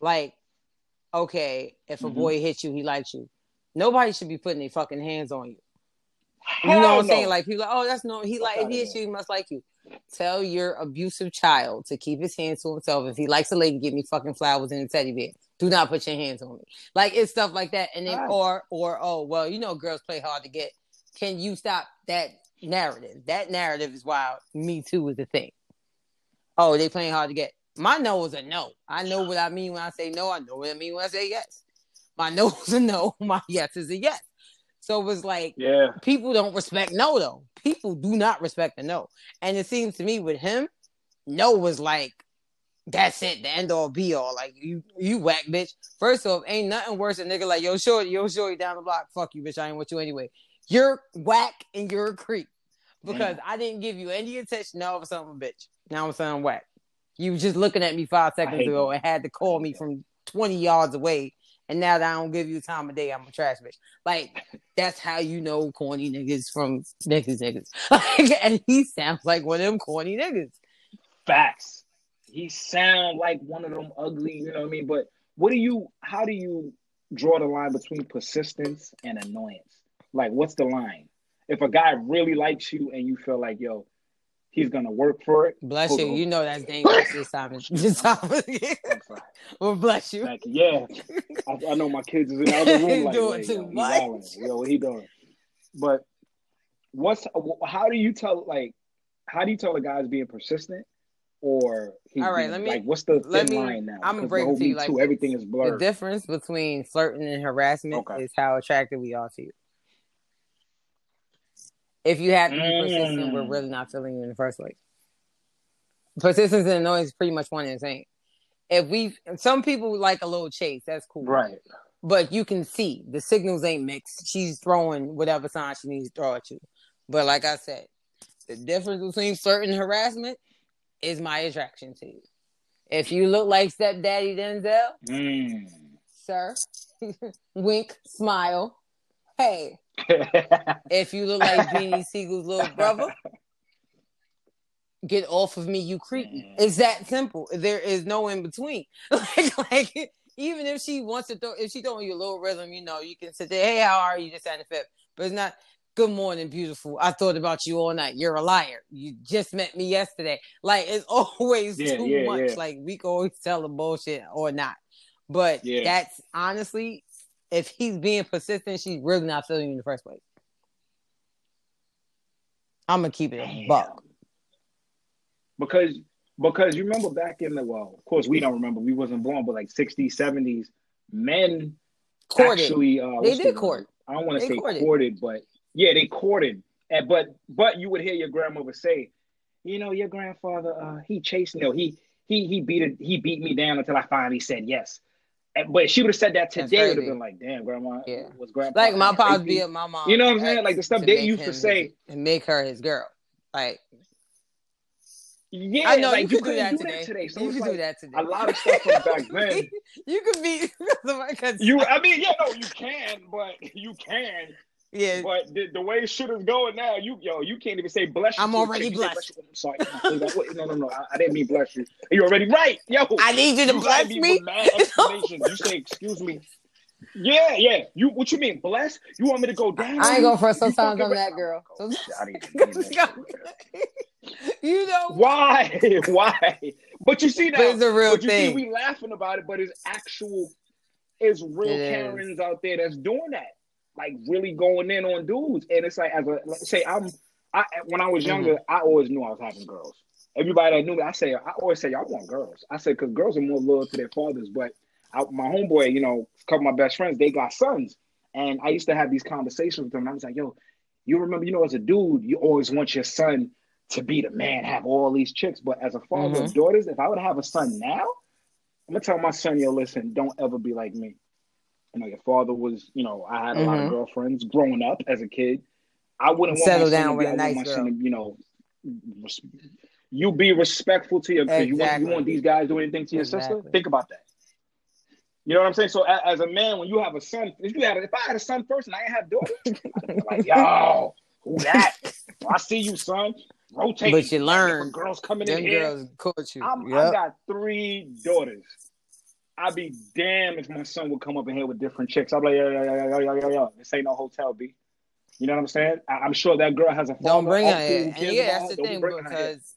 [SPEAKER 2] like, okay, if a
[SPEAKER 3] mm-hmm.
[SPEAKER 2] boy hits you, he likes you. Nobody should be putting their fucking hands on you.
[SPEAKER 3] Hell
[SPEAKER 2] you know what I'm
[SPEAKER 3] no.
[SPEAKER 2] saying? Like people, like, oh, that's no. He like if he hits you, he must like you. Tell your abusive child to keep his hands to himself. If he likes a lady, give me fucking flowers and a teddy bear. Do not put your hands on me. Like it's stuff like that. And then
[SPEAKER 3] Right.
[SPEAKER 2] or or oh well, you know, girls play hard to get. Can you stop that narrative? That narrative is why Me Too is the thing. Oh, they playing hard to get. My no is a no. I know what I mean when I say no. I know what I mean when I say yes. My no is a no. My yes is a yes. So it was like
[SPEAKER 3] Yeah.
[SPEAKER 2] people don't respect no though. People do not respect the no. And it seems to me with him, no was like that's it, the end all be all. Like you you whack bitch. First off, ain't nothing worse than nigga like yo shorty, yo shorty down the block. Fuck you, bitch. I ain't with you anyway. You're whack and you're a creep. Because I didn't give you any attention. Now all of a sudden I'm a bitch. Now I'm saying whack. You was just looking at me five seconds ago
[SPEAKER 3] that.
[SPEAKER 2] and had to call me from 20 yards away. And now that I don't give you time of day, I'm a trash bitch. Like, that's how you know corny niggas from niggas niggas. Like, and he sounds like one of them corny niggas.
[SPEAKER 3] Facts. He sound like one of them ugly, you know what I mean? But what do you how do you draw the line between persistence and annoyance? Like what's the line? If a guy really likes you and you feel like, yo, he's gonna work for it.
[SPEAKER 2] Bless
[SPEAKER 3] Hold
[SPEAKER 2] you.
[SPEAKER 3] on.
[SPEAKER 2] You know that's dangerous this time. This time. of year.
[SPEAKER 3] I'm sorry.
[SPEAKER 2] well, bless you.
[SPEAKER 3] Like, yeah. I, I know my kids is in the other room like,
[SPEAKER 2] Doing too
[SPEAKER 3] yo,
[SPEAKER 2] much.
[SPEAKER 3] wildin'. Yo, what he doing? But what's how do you tell like how do you tell a guy's being persistent or he's
[SPEAKER 2] All right,
[SPEAKER 3] being,
[SPEAKER 2] let me-
[SPEAKER 3] like what's the thin
[SPEAKER 2] me-
[SPEAKER 3] line now?
[SPEAKER 2] I'ma
[SPEAKER 3] 'Cause
[SPEAKER 2] break it to you like
[SPEAKER 3] Too, everything is blurred.
[SPEAKER 2] The difference between flirting and harassment
[SPEAKER 3] Okay.
[SPEAKER 2] is how attractive we are to you. If you have to be persistent, we're
[SPEAKER 3] Mm.
[SPEAKER 2] really not feeling you in the first place. Persistence and annoyance is pretty much one and the same. If we, some people like a little chase, that's cool.
[SPEAKER 3] Right.
[SPEAKER 2] But you can see the signals ain't mixed. She's throwing whatever sign she needs to throw at you. But like I said, the difference between certain harassment is my attraction to you. If you look like stepdaddy Denzel,
[SPEAKER 3] Mm.
[SPEAKER 2] sir, wink, smile. Hey, if you look like Beanie Sigel's little brother, get off of me, you creep. It's that simple. There is no in between. like, like even if she wants to throw, if she throwing you a little rhythm, you know, you can sit there. Hey, how are you? Just had a fit, but it's not. Good morning, beautiful. I thought about you all night. You're a liar. You just met me yesterday. Like it's always
[SPEAKER 3] Yeah,
[SPEAKER 2] too
[SPEAKER 3] yeah,
[SPEAKER 2] much.
[SPEAKER 3] yeah.
[SPEAKER 2] Like we can always tell the bullshit or not. But that's honestly, if he's being persistent, she's really not feeling you in the first place. I'm gonna keep it a buck.
[SPEAKER 3] because because you remember back in the well, of course we don't remember. We wasn't born, but like 60s, 70s, men
[SPEAKER 2] Courted.
[SPEAKER 3] actually uh,
[SPEAKER 2] They
[SPEAKER 3] what's the
[SPEAKER 2] court.
[SPEAKER 3] I don't want to say
[SPEAKER 2] courted.
[SPEAKER 3] courted. but yeah, they courted. And but but you would hear your grandmother say, you know, your grandfather, uh, he chased me. No, he he he beat it. He beat me down until I finally said yes. But if she would have said that today, would have been like, damn, grandma,
[SPEAKER 2] Yeah.
[SPEAKER 3] was grandpa
[SPEAKER 2] Like my pops be at my mom.
[SPEAKER 3] You know what I'm saying? Like the stuff they used to say.
[SPEAKER 2] and make her his girl. Like
[SPEAKER 3] Yeah,
[SPEAKER 2] I know
[SPEAKER 3] like
[SPEAKER 2] you could do that
[SPEAKER 3] do
[SPEAKER 2] today.
[SPEAKER 3] that today. So
[SPEAKER 2] you could
[SPEAKER 3] like,
[SPEAKER 2] do that today.
[SPEAKER 3] a lot of stuff from back then.
[SPEAKER 2] you could be
[SPEAKER 3] You, I mean, yeah, no, you can, but you can,
[SPEAKER 2] yeah.
[SPEAKER 3] but the, the way shit is going now, you, yo, you can't even say bless you.
[SPEAKER 2] I'm already
[SPEAKER 3] chick. You say,
[SPEAKER 2] blessed.
[SPEAKER 3] I'm sorry. No, no, no, I, I didn't mean bless you. You already right, yo.
[SPEAKER 2] I need you to
[SPEAKER 3] you
[SPEAKER 2] bless me.
[SPEAKER 3] with mad explanations. You say, excuse me. Yeah, yeah. You, what you mean, bless? You want me to go down?
[SPEAKER 2] I ain't going for sometimes I'm that girl.
[SPEAKER 3] Oh,
[SPEAKER 2] So-
[SPEAKER 3] shit, I didn't even mean that.
[SPEAKER 2] you know,
[SPEAKER 3] Why? Why? But you see
[SPEAKER 2] but it's a real
[SPEAKER 3] but you
[SPEAKER 2] thing.
[SPEAKER 3] see, we laughing about it, but it's actual, it's real
[SPEAKER 2] It.
[SPEAKER 3] Karens out there that's doing that, like really going in on dudes. And it's like, as a say, I'm, I when I was
[SPEAKER 2] Mm-hmm.
[SPEAKER 3] younger, I always knew I was having girls. Everybody that knew me, I say, I always say, I want girls. I say, because girls are more loyal to their fathers. But I, my homeboy, you know, a couple of my best friends, they got sons, and I used to have these conversations with them. And I was like, yo, you remember, you know, as a dude, you always want your son to be the man, have all these chicks. But as a father of daughters, if I would have a son now, I'm gonna tell my son, yo, listen, don't ever be like me. You know, your father was, you know, I had a lot of
[SPEAKER 2] Mhm.
[SPEAKER 3] girlfriends growing up as a kid. I wouldn't
[SPEAKER 2] Settle down with
[SPEAKER 3] be,
[SPEAKER 2] a nice girl.
[SPEAKER 3] to, you know, res- you be respectful to your because you want you want these guys doing anything to your sister. Think about that. You know what I'm saying? So a- as a man, when you have a son, if you had, if I had a son first and I didn't have be like, yo, who that? I see you, son. Rotate.
[SPEAKER 2] But you learn.
[SPEAKER 3] girls coming
[SPEAKER 2] Them
[SPEAKER 3] in here.
[SPEAKER 2] girls caught you.
[SPEAKER 3] I'm, I got three daughters. I'd be damned if my son would come up in here with different chicks. I'm like, yo, yo, yo, yo, yo, yo, yo. This ain't no hotel, B. You know what I'm saying? I, I'm sure that girl has a.
[SPEAKER 2] Don't bring her here. And yeah, that's the thing
[SPEAKER 3] bringing her here.
[SPEAKER 2] because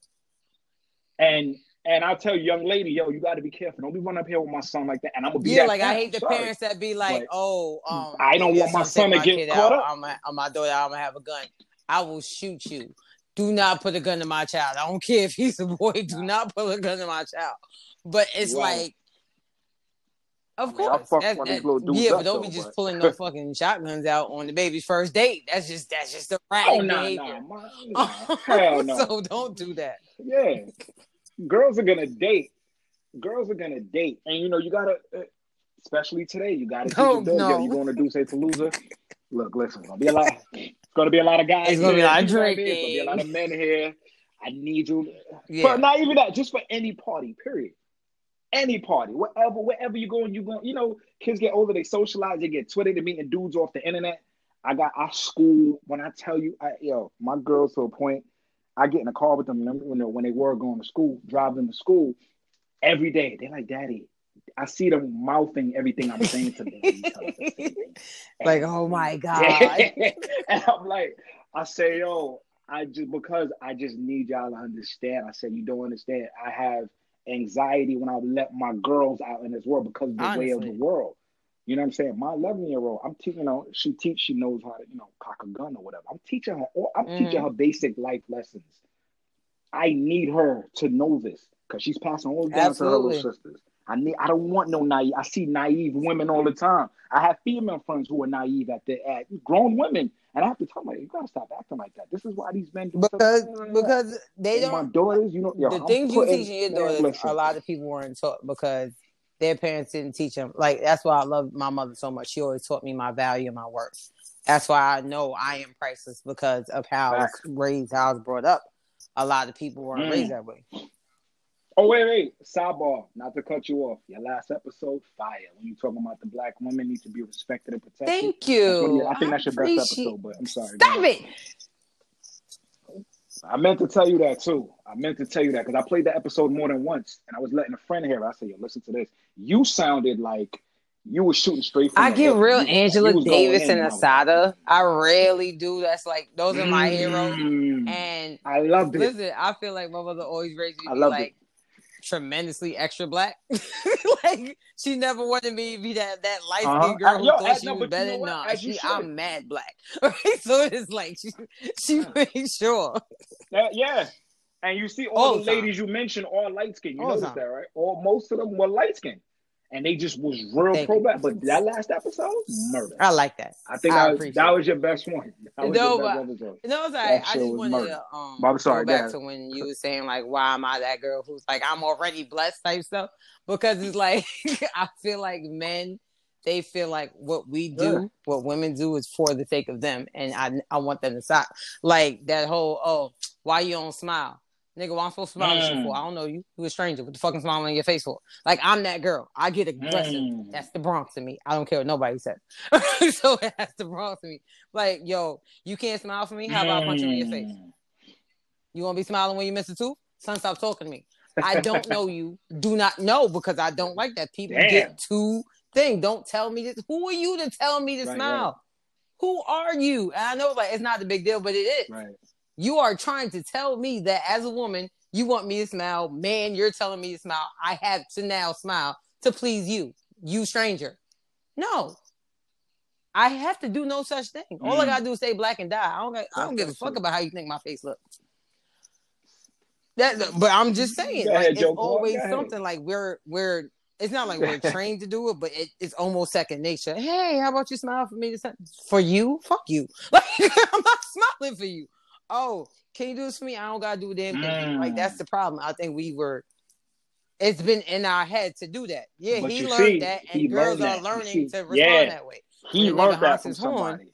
[SPEAKER 3] And and I'll tell you, young lady, yo, you got to be careful. Don't be running up here with my son like that. And I'm gonna be
[SPEAKER 2] yeah, like I hate the
[SPEAKER 3] Sorry.
[SPEAKER 2] parents that be like,
[SPEAKER 3] But
[SPEAKER 2] "Oh, um,
[SPEAKER 3] I don't want my son to
[SPEAKER 2] my
[SPEAKER 3] get caught
[SPEAKER 2] out.
[SPEAKER 3] up.
[SPEAKER 2] I'm, a, I'm my daughter. I'm gonna have a gun. I will shoot you. Do not put a gun to my child. I don't care if he's a boy. Do not put a gun to my child. But it's
[SPEAKER 3] Right.
[SPEAKER 2] like, of
[SPEAKER 3] I mean,
[SPEAKER 2] course,
[SPEAKER 3] fuck
[SPEAKER 2] that-
[SPEAKER 3] one of these little dudes
[SPEAKER 2] yeah, but don't be just pulling no fucking shotguns out on the baby's first date. That's just that's just a
[SPEAKER 3] Oh
[SPEAKER 2] erratic
[SPEAKER 3] no,
[SPEAKER 2] behavior.
[SPEAKER 3] no, nah, hell no.
[SPEAKER 2] so don't do that.
[SPEAKER 3] Yeah, girls are gonna date. Girls are gonna date, and you know you gotta, uh, especially today, you gotta keep
[SPEAKER 2] Oh, no.
[SPEAKER 3] Yo, you going to do say Palooza? Look, listen, gonna be a lot. It's gonna be a lot of guys.
[SPEAKER 2] It's gonna be
[SPEAKER 3] here,
[SPEAKER 2] a lot of
[SPEAKER 3] you know what I? It's gonna be a lot of men here. I need you.
[SPEAKER 2] Yeah.
[SPEAKER 3] But not even that, just for any party, period. Any party, wherever, wherever you going, you going. You know, kids get older, they socialize, they get Twitter, they meeting dudes off the internet. I got our school. When I tell you, I, yo, my girls to a point, I get in a car with them when they, when they were going to school, drive them to school every day. They're like, Daddy, I see them mouthing everything I'm saying to them. You tell us the same thing.
[SPEAKER 2] Like, oh my god.
[SPEAKER 3] and I'm like, I say, yo, I just because I just need y'all to understand. I said, you don't understand. I have anxiety when I let my girls out in this world because of the way of the world. You know what I'm saying? My 11 year old, I'm teaching, you know, she teach, she knows how to, you know, cock a gun or whatever. I'm teaching her, all, I'm
[SPEAKER 2] Mhm.
[SPEAKER 3] teaching her basic life lessons. I need her to know this because she's passing all down to her little sisters. I need. I don't want no naive. I see naive women all the time. I have female friends who are naive at the at grown women, and I have to tell them, you gotta stop acting like that. This is why these men do
[SPEAKER 2] because because they
[SPEAKER 3] And
[SPEAKER 2] don't My
[SPEAKER 3] daughters, you know, yo,
[SPEAKER 2] the
[SPEAKER 3] I'm
[SPEAKER 2] things you teaching your daughters
[SPEAKER 3] listen.
[SPEAKER 2] a lot of people weren't taught because their parents didn't teach them. Like that's why i love my mother so much. She always taught me my value and my worth. That's why i know i am priceless because of how I was raised how i was brought up. A lot of people weren't
[SPEAKER 3] Mm.
[SPEAKER 2] raised that way
[SPEAKER 3] Oh wait, wait, sidebar. Not to cut you off. Your last episode, fire. When you talking about the black women need to be respected and protected.
[SPEAKER 2] thank
[SPEAKER 3] That's one of
[SPEAKER 2] you
[SPEAKER 3] I think that's your best episode, but I'm sorry.
[SPEAKER 2] stop
[SPEAKER 3] ahead.
[SPEAKER 2] it
[SPEAKER 3] I meant to tell you that too. I meant to tell you that because I played the episode more than once, and I was letting a friend hear. it. I said, "Yo, listen to this. You sounded like you were shooting straight from
[SPEAKER 2] I get
[SPEAKER 3] hip.
[SPEAKER 2] real
[SPEAKER 3] You-
[SPEAKER 2] Angela Davis and Assata. I really do. That's like those are my heroes.
[SPEAKER 3] Mm.
[SPEAKER 2] And
[SPEAKER 3] I love it.
[SPEAKER 2] listen, I feel like my mother always raised me
[SPEAKER 3] I loved
[SPEAKER 2] like tremendously extra black. like she never wanted me to be that that light skinned
[SPEAKER 3] Uh-huh.
[SPEAKER 2] girl who
[SPEAKER 3] Yo,
[SPEAKER 2] thought
[SPEAKER 3] as-
[SPEAKER 2] she
[SPEAKER 3] no,
[SPEAKER 2] was
[SPEAKER 3] but you
[SPEAKER 2] better.
[SPEAKER 3] know?
[SPEAKER 2] Nah,
[SPEAKER 3] As
[SPEAKER 2] she. I'm mad black. Right? So it's like she she made sure.
[SPEAKER 3] Yeah. And you see all,
[SPEAKER 2] All
[SPEAKER 3] the
[SPEAKER 2] the
[SPEAKER 3] ladies you mentioned all light skinned. You
[SPEAKER 2] All time.
[SPEAKER 3] that, right? Or most of them were light skinned. And they just was real
[SPEAKER 2] Thank
[SPEAKER 3] pro
[SPEAKER 2] you.
[SPEAKER 3] black. But that last episode, murder.
[SPEAKER 2] I like that.
[SPEAKER 3] I think
[SPEAKER 2] I
[SPEAKER 3] that, was, that was your best one. That was
[SPEAKER 2] No,
[SPEAKER 3] your
[SPEAKER 2] but-
[SPEAKER 3] episode.
[SPEAKER 2] No, it's all
[SPEAKER 3] That
[SPEAKER 2] right. I just
[SPEAKER 3] was
[SPEAKER 2] wanted
[SPEAKER 3] murder.
[SPEAKER 2] to um
[SPEAKER 3] I'm sorry,
[SPEAKER 2] go
[SPEAKER 3] go
[SPEAKER 2] back
[SPEAKER 3] ahead.
[SPEAKER 2] to when you were saying like, why am I that girl who's like I'm already blessed type stuff? Because it's like I feel like men they feel like what we do,
[SPEAKER 3] Yeah.
[SPEAKER 2] what women do, is for the sake of them, and I I want them to stop. Like that whole oh, why you don't smile? Nigga, why I'm supposed to smile at you
[SPEAKER 3] Mm.
[SPEAKER 2] for? I don't know you. You a stranger. What the fucking smile on your face for? Like I'm that girl. I get aggressive.
[SPEAKER 3] Mm.
[SPEAKER 2] That's the Bronx to me. I don't care what nobody says. so that's the Bronx to me. Like, yo, you can't smile for me? How about I punch you in your face?
[SPEAKER 3] Mm.
[SPEAKER 2] You gonna be smiling when you miss a tooth? Son, stop talking to me. I don't know you. Do not know because I don't like that. People
[SPEAKER 3] Damn.
[SPEAKER 2] get too thing. Don't tell me this. Who are you to tell me to
[SPEAKER 3] Right,
[SPEAKER 2] smile? Who are you? And I know like it's not the big deal, but it is.
[SPEAKER 3] Right.
[SPEAKER 2] You are trying to tell me that as a woman, you want me to smile. Man, you're telling me to smile. I have to now smile to please you, you stranger. No. I have to do no such thing. All I
[SPEAKER 3] Mm.
[SPEAKER 2] gotta do is stay black and die. I don't, got- I don't give a fuck about how you think my face looks. That, but I'm just saying, like,
[SPEAKER 3] ahead,
[SPEAKER 2] it's
[SPEAKER 3] Joe.
[SPEAKER 2] Always something like we're we're. It's not like we're trained to do it, but it, it's almost second nature. Hey, how about you smile for me? To for you, fuck you. Like I'm not smiling for you. Oh, can you do this for me? I don't gotta do a damn thing.
[SPEAKER 3] Mm.
[SPEAKER 2] Like that's the problem. I think we were. It's been in our head to do that. Yeah,
[SPEAKER 3] But
[SPEAKER 2] he learned
[SPEAKER 3] see,
[SPEAKER 2] that, and girls
[SPEAKER 3] learned
[SPEAKER 2] are
[SPEAKER 3] that.
[SPEAKER 2] Learning to respond
[SPEAKER 3] yeah.
[SPEAKER 2] that way.
[SPEAKER 3] He learned that from
[SPEAKER 2] his horn.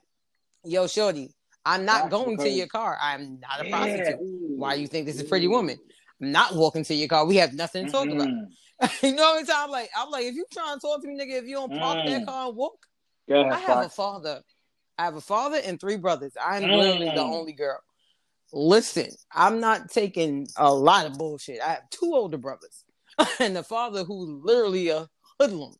[SPEAKER 2] Yo, shorty, I'm not
[SPEAKER 3] That's
[SPEAKER 2] going to your car. I'm not a
[SPEAKER 3] Yeah.
[SPEAKER 2] prostitute.
[SPEAKER 3] Ooh.
[SPEAKER 2] Why you think this is a pretty woman? I'm not walking to your car. We have nothing to talk about.
[SPEAKER 3] Mm.
[SPEAKER 2] you know what I'm saying? I'm like, I'm like, if you trying to talk to me, nigga, if you don't park that
[SPEAKER 3] Mm.
[SPEAKER 2] car and walk,
[SPEAKER 3] ahead,
[SPEAKER 2] I have a father. I have a father and three brothers. I'm
[SPEAKER 3] Mm.
[SPEAKER 2] literally the only girl. Listen, I'm not taking a lot of bullshit. I have two older brothers and the father who literally a hoodlum.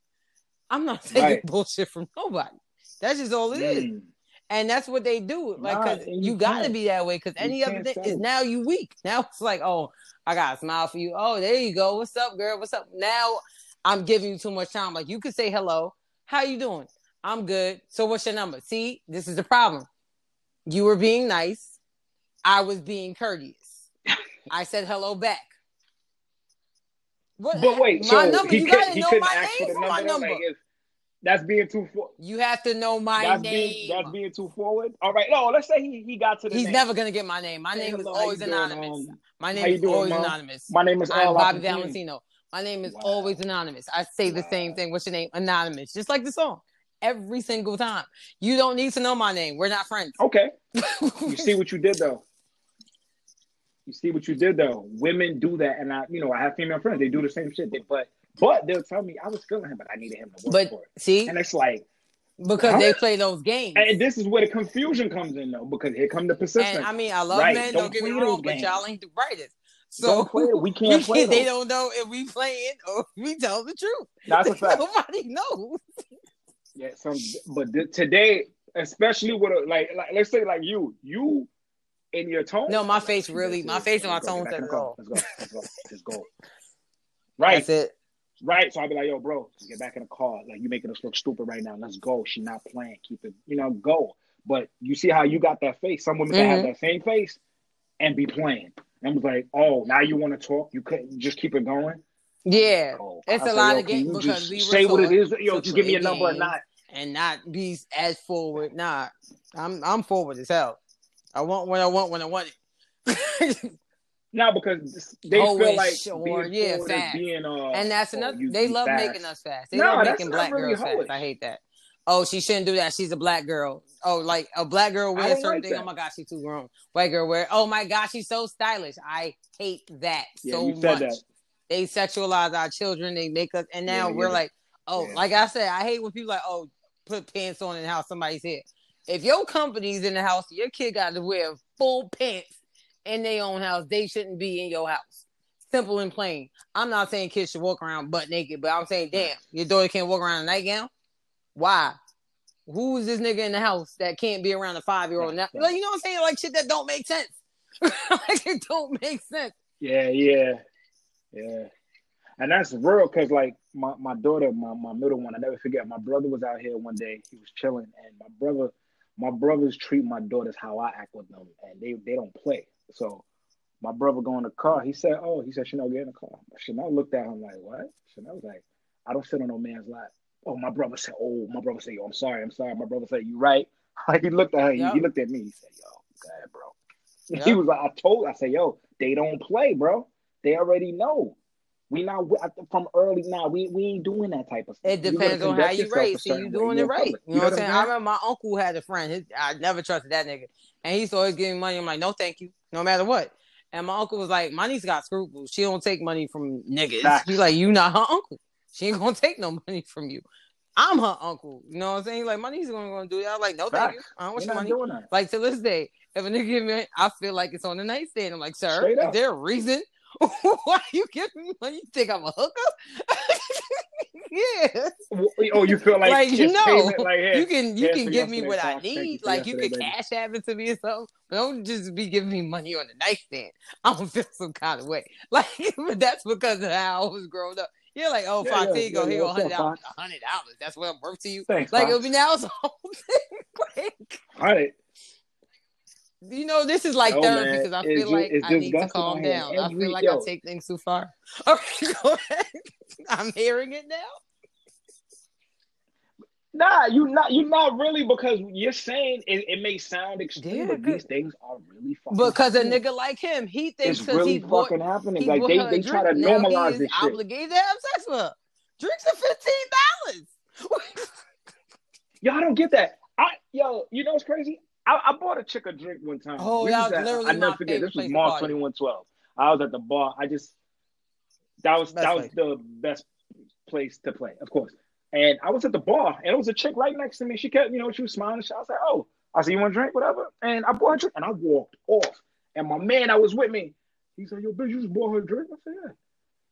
[SPEAKER 2] I'm not taking
[SPEAKER 3] Right.
[SPEAKER 2] bullshit from nobody. That's just all it is,
[SPEAKER 3] Mm.
[SPEAKER 2] and that's what they do. Like,
[SPEAKER 3] Nah,
[SPEAKER 2] 'cause you,
[SPEAKER 3] you
[SPEAKER 2] got to be that way. Because any other thing is now you weak. Now it's like, oh, I got a smile for you. Oh, there you go. What's up, girl? What's up? Now I'm giving you too much time. Like you could say hello. How you doing? I'm good. So what's your number? See, this is the problem. You were being nice. I was being courteous. I said hello back. What,
[SPEAKER 3] But wait,
[SPEAKER 2] my
[SPEAKER 3] so
[SPEAKER 2] number.
[SPEAKER 3] he,
[SPEAKER 2] you gotta
[SPEAKER 3] he
[SPEAKER 2] know my name for my
[SPEAKER 3] number.
[SPEAKER 2] number.
[SPEAKER 3] Like, if that's being too. For,
[SPEAKER 2] you have to know my
[SPEAKER 3] that's
[SPEAKER 2] name.
[SPEAKER 3] being that's being too forward. All right, no. Let's say he, he got to the.
[SPEAKER 2] He's
[SPEAKER 3] name.
[SPEAKER 2] never gonna get my name. My
[SPEAKER 3] Hey,
[SPEAKER 2] name is
[SPEAKER 3] hello, how
[SPEAKER 2] always
[SPEAKER 3] you doing?
[SPEAKER 2] anonymous.
[SPEAKER 3] Um,
[SPEAKER 2] my name is
[SPEAKER 3] doing,
[SPEAKER 2] always
[SPEAKER 3] Mom?
[SPEAKER 2] anonymous.
[SPEAKER 3] My name is
[SPEAKER 2] I'm Bobby Valentino. My name is
[SPEAKER 3] Wow.
[SPEAKER 2] always anonymous. I say the same thing. What's your name? Anonymous. Just like the song. Every single time. You don't need to know my name. We're not friends.
[SPEAKER 3] Okay, you see what you did though. You see what you did though. Women do that, and I, you know, I have female friends. They do the same shit. They, but, but they'll tell me I was feeling him, but I needed him to work
[SPEAKER 2] but
[SPEAKER 3] for it.
[SPEAKER 2] see,
[SPEAKER 3] And it's like,
[SPEAKER 2] because
[SPEAKER 3] Huh?
[SPEAKER 2] they play those games.
[SPEAKER 3] and this is where the confusion comes in though, because here come the persistence.
[SPEAKER 2] And I mean, I love
[SPEAKER 3] Right.
[SPEAKER 2] men.
[SPEAKER 3] Don't
[SPEAKER 2] Don't, get me wrong, but y'all ain't the brightest. So.
[SPEAKER 3] We can't play
[SPEAKER 2] They
[SPEAKER 3] those.
[SPEAKER 2] don't know if we playing or we tell the truth.
[SPEAKER 3] That's a fact.
[SPEAKER 2] Nobody knows.
[SPEAKER 3] Yeah, some but th- today, especially with a, like, like let's say like you, you in your tone.
[SPEAKER 2] No, my face really- my face and my
[SPEAKER 3] go,
[SPEAKER 2] tone
[SPEAKER 3] in
[SPEAKER 2] it all.
[SPEAKER 3] Let's go, let's go, let's go. Right,
[SPEAKER 2] That's it.
[SPEAKER 3] right. So I'll be like, yo, bro, get back in the car. Like you making us look stupid right now. Let's go. She not playing. Keep it, you know, go. But you see how you got that face. Some women can have
[SPEAKER 2] Mhm.
[SPEAKER 3] that same face and be playing. And was like, oh, now you want to talk? You couldn't just keep it going.
[SPEAKER 2] Yeah.
[SPEAKER 3] Oh,
[SPEAKER 2] It's a lot of games because
[SPEAKER 3] just
[SPEAKER 2] we were
[SPEAKER 3] say what it is. Yo, just give me a number or not.
[SPEAKER 2] and not be as forward. Nah, I'm I'm forward as hell. I want what I want when I want it.
[SPEAKER 3] No, because they
[SPEAKER 2] Oh,
[SPEAKER 3] feel like
[SPEAKER 2] sure,
[SPEAKER 3] being
[SPEAKER 2] yeah, fast.
[SPEAKER 3] being uh
[SPEAKER 2] and that's
[SPEAKER 3] oh,
[SPEAKER 2] another.
[SPEAKER 3] you-
[SPEAKER 2] they love
[SPEAKER 3] fast.
[SPEAKER 2] making us fast. They
[SPEAKER 3] No,
[SPEAKER 2] love making black
[SPEAKER 3] really
[SPEAKER 2] girls fast. I hate that. Oh, she shouldn't do that. She's a black girl. Oh, like a black girl
[SPEAKER 3] I
[SPEAKER 2] wear a certain
[SPEAKER 3] like
[SPEAKER 2] thing.
[SPEAKER 3] that.
[SPEAKER 2] Oh my gosh, she's too grown. White girl wear. Oh my gosh, she's so stylish. I hate that
[SPEAKER 3] Yeah,
[SPEAKER 2] so much.
[SPEAKER 3] that.
[SPEAKER 2] They sexualize our children. They make us, and now
[SPEAKER 3] Yeah,
[SPEAKER 2] we're
[SPEAKER 3] yeah.
[SPEAKER 2] like, oh, like I said, I hate when people like, oh, put pants on and how somebody's head. If your company's in the house, your kid got to wear full pants in their own house. They shouldn't be in your house. Simple and plain. I'm not saying kids should walk around butt naked, but I'm saying, damn, your daughter can't walk around in a nightgown. Why? Who is this nigga in the house that can't be around a five year old now? Like, you know what I'm saying? Like shit that don't make sense. like it don't make sense.
[SPEAKER 3] Yeah, yeah, yeah. And that's real because, like, my, my daughter, my, my middle one, I never forget. My brother was out here one day. He was chilling, and my brother, my brothers treat my daughters how I act with them, and they they don't play. So, my brother go in the car. He said, "Oh, he said Chanel get in the car." Chanel looked at him like, "What?" Chanel was like, "I don't sit on no man's lap." Oh, my brother said, "Oh, my brother said, yo, I'm sorry, I'm sorry." My brother said, "You right?" he looked at her. He, he looked at me. He said, "Yo, go ahead, bro."
[SPEAKER 2] Yup.
[SPEAKER 3] He was like, "I told." I said, "Yo, they don't play, bro. They already know. We not from early now. We we ain't doing that type of stuff.
[SPEAKER 2] It depends on how you
[SPEAKER 3] yourself a
[SPEAKER 2] raised. See,
[SPEAKER 3] certain
[SPEAKER 2] you doing it right. You know what I'm saying? I remember my uncle had a friend. His, I never trusted that nigga, and he's always giving money. I'm like, no, thank you, no matter what. And my uncle was like, my niece got scruples. She don't take money from niggas.
[SPEAKER 3] Facts.
[SPEAKER 2] He's like, you not her uncle. She ain't gonna take no money from you. I'm her uncle. You know what I'm saying? Like, my niece gonna, gonna do that. I'm like, no, thank you. I don't want your money. Like to this day, if a nigga give me, I feel like it's on the nightstand. I'm like, sir, is there a reason why you giving me money? You think I'm a hooker? yeah.
[SPEAKER 3] Oh, you feel like,
[SPEAKER 2] Like, no.
[SPEAKER 3] payment, like.
[SPEAKER 2] You can you
[SPEAKER 3] Yeah,
[SPEAKER 2] can give me what I.
[SPEAKER 3] You
[SPEAKER 2] need. Like you can cash app it to me or something. Don't just be giving me money on the nightstand. I don't feel some kind of way. Like but that's because of how I was growing up. You're like, oh,
[SPEAKER 3] Yeah,
[SPEAKER 2] Fox,
[SPEAKER 3] yeah,
[SPEAKER 2] here go,
[SPEAKER 3] yeah,
[SPEAKER 2] you hundred dollars. Hundred dollars. That's what I'm worth to you.
[SPEAKER 3] Thanks,
[SPEAKER 2] Like
[SPEAKER 3] Fox.
[SPEAKER 2] it'll be now it's a whole thing. Like,
[SPEAKER 3] All right.
[SPEAKER 2] You know, this is like
[SPEAKER 3] Yo,
[SPEAKER 2] therapy
[SPEAKER 3] man,
[SPEAKER 2] because I
[SPEAKER 3] it's
[SPEAKER 2] feel
[SPEAKER 3] just-
[SPEAKER 2] like
[SPEAKER 3] it's
[SPEAKER 2] I need to calm
[SPEAKER 3] out here.
[SPEAKER 2] down. I feel like
[SPEAKER 3] yo.
[SPEAKER 2] I take things too far. Okay, go ahead. I'm hearing it now.
[SPEAKER 3] Nah, you not You're not really because you're saying it, it may sound extreme,
[SPEAKER 2] Yeah,
[SPEAKER 3] but
[SPEAKER 2] good.
[SPEAKER 3] these things are really fucking
[SPEAKER 2] Because a nigga like him, he thinks
[SPEAKER 3] it's
[SPEAKER 2] because
[SPEAKER 3] really
[SPEAKER 2] he bought
[SPEAKER 3] fucking happening.
[SPEAKER 2] he
[SPEAKER 3] Like they,
[SPEAKER 2] her a
[SPEAKER 3] they try to
[SPEAKER 2] drink, now
[SPEAKER 3] normalize
[SPEAKER 2] he is
[SPEAKER 3] this shit.
[SPEAKER 2] obligated to have sex with her. Drinks are fifteen dollars.
[SPEAKER 3] Yo, I don't get that. I yo, you know what's crazy? I, I bought a chick a drink one time.
[SPEAKER 2] Oh,
[SPEAKER 3] We
[SPEAKER 2] that was
[SPEAKER 3] at-
[SPEAKER 2] literally
[SPEAKER 3] I never forget. This was March twenty one twelve. I was at the bar. I just that was
[SPEAKER 2] Best
[SPEAKER 3] that was the best place to play, of course. And I was at the bar, and it was a chick right next to me. She kept, you know, she was smiling. I was like, "Oh," I said, "You want a drink, whatever?" And I bought her a drink, and I walked off. And my man, I was with me. He said, "Yo, bitch, you just bought her a drink." I said, "Yeah."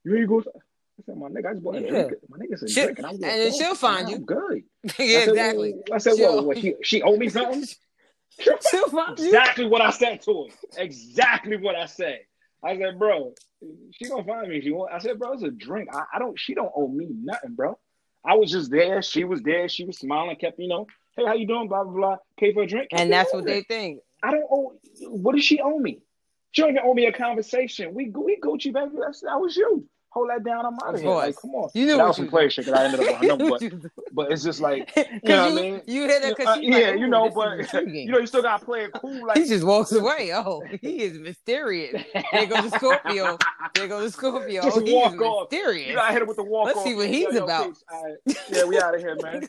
[SPEAKER 3] You ain't go. I said, "My nigga, I just bought a drink. My nigga said
[SPEAKER 2] She'll-
[SPEAKER 3] drink, and I
[SPEAKER 2] and then she'll find
[SPEAKER 3] "Nah,
[SPEAKER 2] you."
[SPEAKER 3] I'm good.
[SPEAKER 2] yeah,
[SPEAKER 3] I said,
[SPEAKER 2] exactly.
[SPEAKER 3] well, I said, "Well, what, she she owe me something?"
[SPEAKER 2] She'll find you.
[SPEAKER 3] Exactly what I said to her. Exactly what I said. I said, bro, she gonna find me. if She want. I said, bro, it's a drink. I, I don't. She don't owe me nothing, bro. I was just there. She was there. She was smiling. Kept, you know, hey, how you doing? Blah blah blah. Pay for a drink.
[SPEAKER 2] And that's what they think.
[SPEAKER 3] I don't owe. What does she owe me? She don't even owe me a conversation. We we Gucci baby. That's, that was you. Hold that down. I'm out
[SPEAKER 2] Of
[SPEAKER 3] of here. Like, come on.
[SPEAKER 2] You knew
[SPEAKER 3] that
[SPEAKER 2] what
[SPEAKER 3] was some
[SPEAKER 2] you
[SPEAKER 3] play
[SPEAKER 2] did.
[SPEAKER 3] shit that I ended up on. No, but but it's just like, you know
[SPEAKER 2] you,
[SPEAKER 3] what I mean.
[SPEAKER 2] you hit
[SPEAKER 3] Uh,
[SPEAKER 2] because she's
[SPEAKER 3] yeah,
[SPEAKER 2] like,
[SPEAKER 3] you know, but you know, you still gotta play it cool. Like
[SPEAKER 2] he just walks away. Oh, he is mysterious. There goes the Scorpio. There goes the Scorpio.
[SPEAKER 3] Just
[SPEAKER 2] oh, he
[SPEAKER 3] walk off.
[SPEAKER 2] mysterious.
[SPEAKER 3] You gotta hit it with the walk
[SPEAKER 2] Let's
[SPEAKER 3] off.
[SPEAKER 2] see what he's
[SPEAKER 3] yo,
[SPEAKER 2] about.
[SPEAKER 3] right. Yeah, we out of here, man.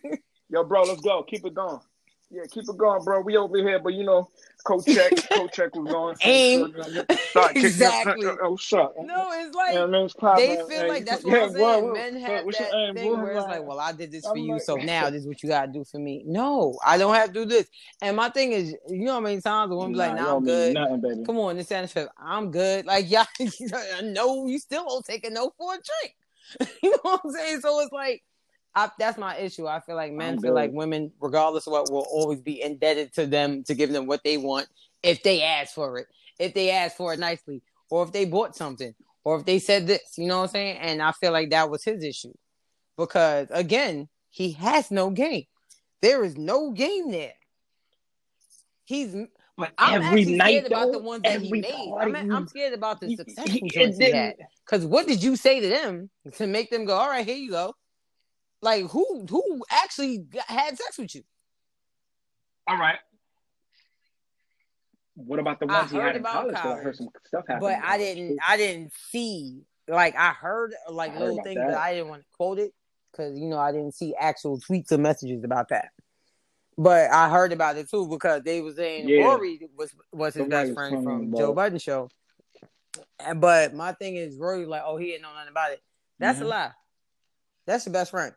[SPEAKER 3] Yo, bro, let's go. Keep it going. Yeah, keep it going, bro. We over here, but you know, coach check, coach check was going.
[SPEAKER 2] Aim. Exactly.
[SPEAKER 3] Up. Oh, shut.
[SPEAKER 2] no, it's like
[SPEAKER 3] Yeah, man, it's clap,
[SPEAKER 2] they feel
[SPEAKER 3] Hey,
[SPEAKER 2] like that's
[SPEAKER 3] yeah,
[SPEAKER 2] what I'm saying.
[SPEAKER 3] what-
[SPEAKER 2] Men have
[SPEAKER 3] what's your
[SPEAKER 2] that
[SPEAKER 3] name,
[SPEAKER 2] thing
[SPEAKER 3] boy?
[SPEAKER 2] where it's
[SPEAKER 3] Like,
[SPEAKER 2] like, well, I did this for
[SPEAKER 3] I'm
[SPEAKER 2] you,
[SPEAKER 3] like-
[SPEAKER 2] so now this is what you gotta do for me. No, I don't have to do this. And my thing is, you know how many times a woman be like,
[SPEAKER 3] Nah,
[SPEAKER 2] "Nah, I'm
[SPEAKER 3] don't
[SPEAKER 2] good."
[SPEAKER 3] Nothing, baby.
[SPEAKER 2] Come on, this and fifth. I'm good. Like, yeah, no, you still won't take a no for a drink. you know what I'm saying? So it's like, I, that's my issue. I feel like men feel like women, regardless of what, will always be indebted to them to give them what they want if they ask for it, if they ask for it nicely, or if they bought something, or if they said this. You know what I'm saying? And I feel like that was his issue because again, he has no game. There is no game there. He's
[SPEAKER 3] But
[SPEAKER 2] I'm
[SPEAKER 3] every
[SPEAKER 2] actually
[SPEAKER 3] night,
[SPEAKER 2] scared about the ones that he made.
[SPEAKER 3] party
[SPEAKER 2] I'm,
[SPEAKER 3] you-
[SPEAKER 2] I'm scared about the
[SPEAKER 3] you-
[SPEAKER 2] successful
[SPEAKER 3] he-
[SPEAKER 2] joints he had. Because what did you say to them to make them go, "All right, here you go"? Like who who actually had sex with you?
[SPEAKER 3] All right. What about the
[SPEAKER 2] I
[SPEAKER 3] ones he
[SPEAKER 2] heard
[SPEAKER 3] had in
[SPEAKER 2] about
[SPEAKER 3] college? 'Cause I
[SPEAKER 2] college,
[SPEAKER 3] heard some stuff happen.
[SPEAKER 2] But I didn't I didn't see like I heard like
[SPEAKER 3] I
[SPEAKER 2] little
[SPEAKER 3] about
[SPEAKER 2] things,
[SPEAKER 3] that.
[SPEAKER 2] but I didn't want to quote it because you know I didn't see actual tweets or messages about that. But I heard about it too because they was saying
[SPEAKER 3] Yeah.
[SPEAKER 2] Rory was was his
[SPEAKER 3] Somebody
[SPEAKER 2] best friend from Joe Budden show. And, but my thing is Rory like, oh, he didn't know nothing about it. That's a
[SPEAKER 3] Mhm.
[SPEAKER 2] lie. That's your best friend.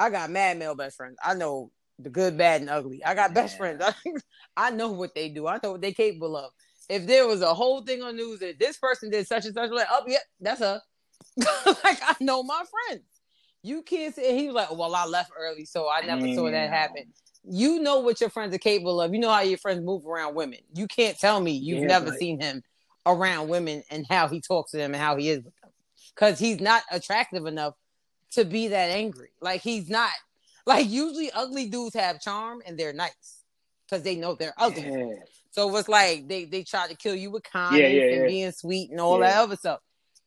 [SPEAKER 2] I got mad male best friends. I know the good, bad, and ugly. I got best friends. I know what they do. I know what they capable of. If there was a whole thing on news that this person did such and such, like, oh, yep, that's her. like I know my friends. You can't say he was like, well, I left early, so I never saw that
[SPEAKER 3] Damn.
[SPEAKER 2] happen. You know what your friends are capable of. You know how your friends move around women. You can't tell me you've
[SPEAKER 3] Yeah,
[SPEAKER 2] never
[SPEAKER 3] but-
[SPEAKER 2] seen him around women and how he talks to them and how he is with them. Because he's not attractive enough to be that angry. Like he's not. Like usually, ugly dudes have charm and they're nice because they know they're ugly.
[SPEAKER 3] Yeah.
[SPEAKER 2] So it's like they they try to kill you with kindness
[SPEAKER 3] Yeah, yeah,
[SPEAKER 2] and being sweet and all that other stuff.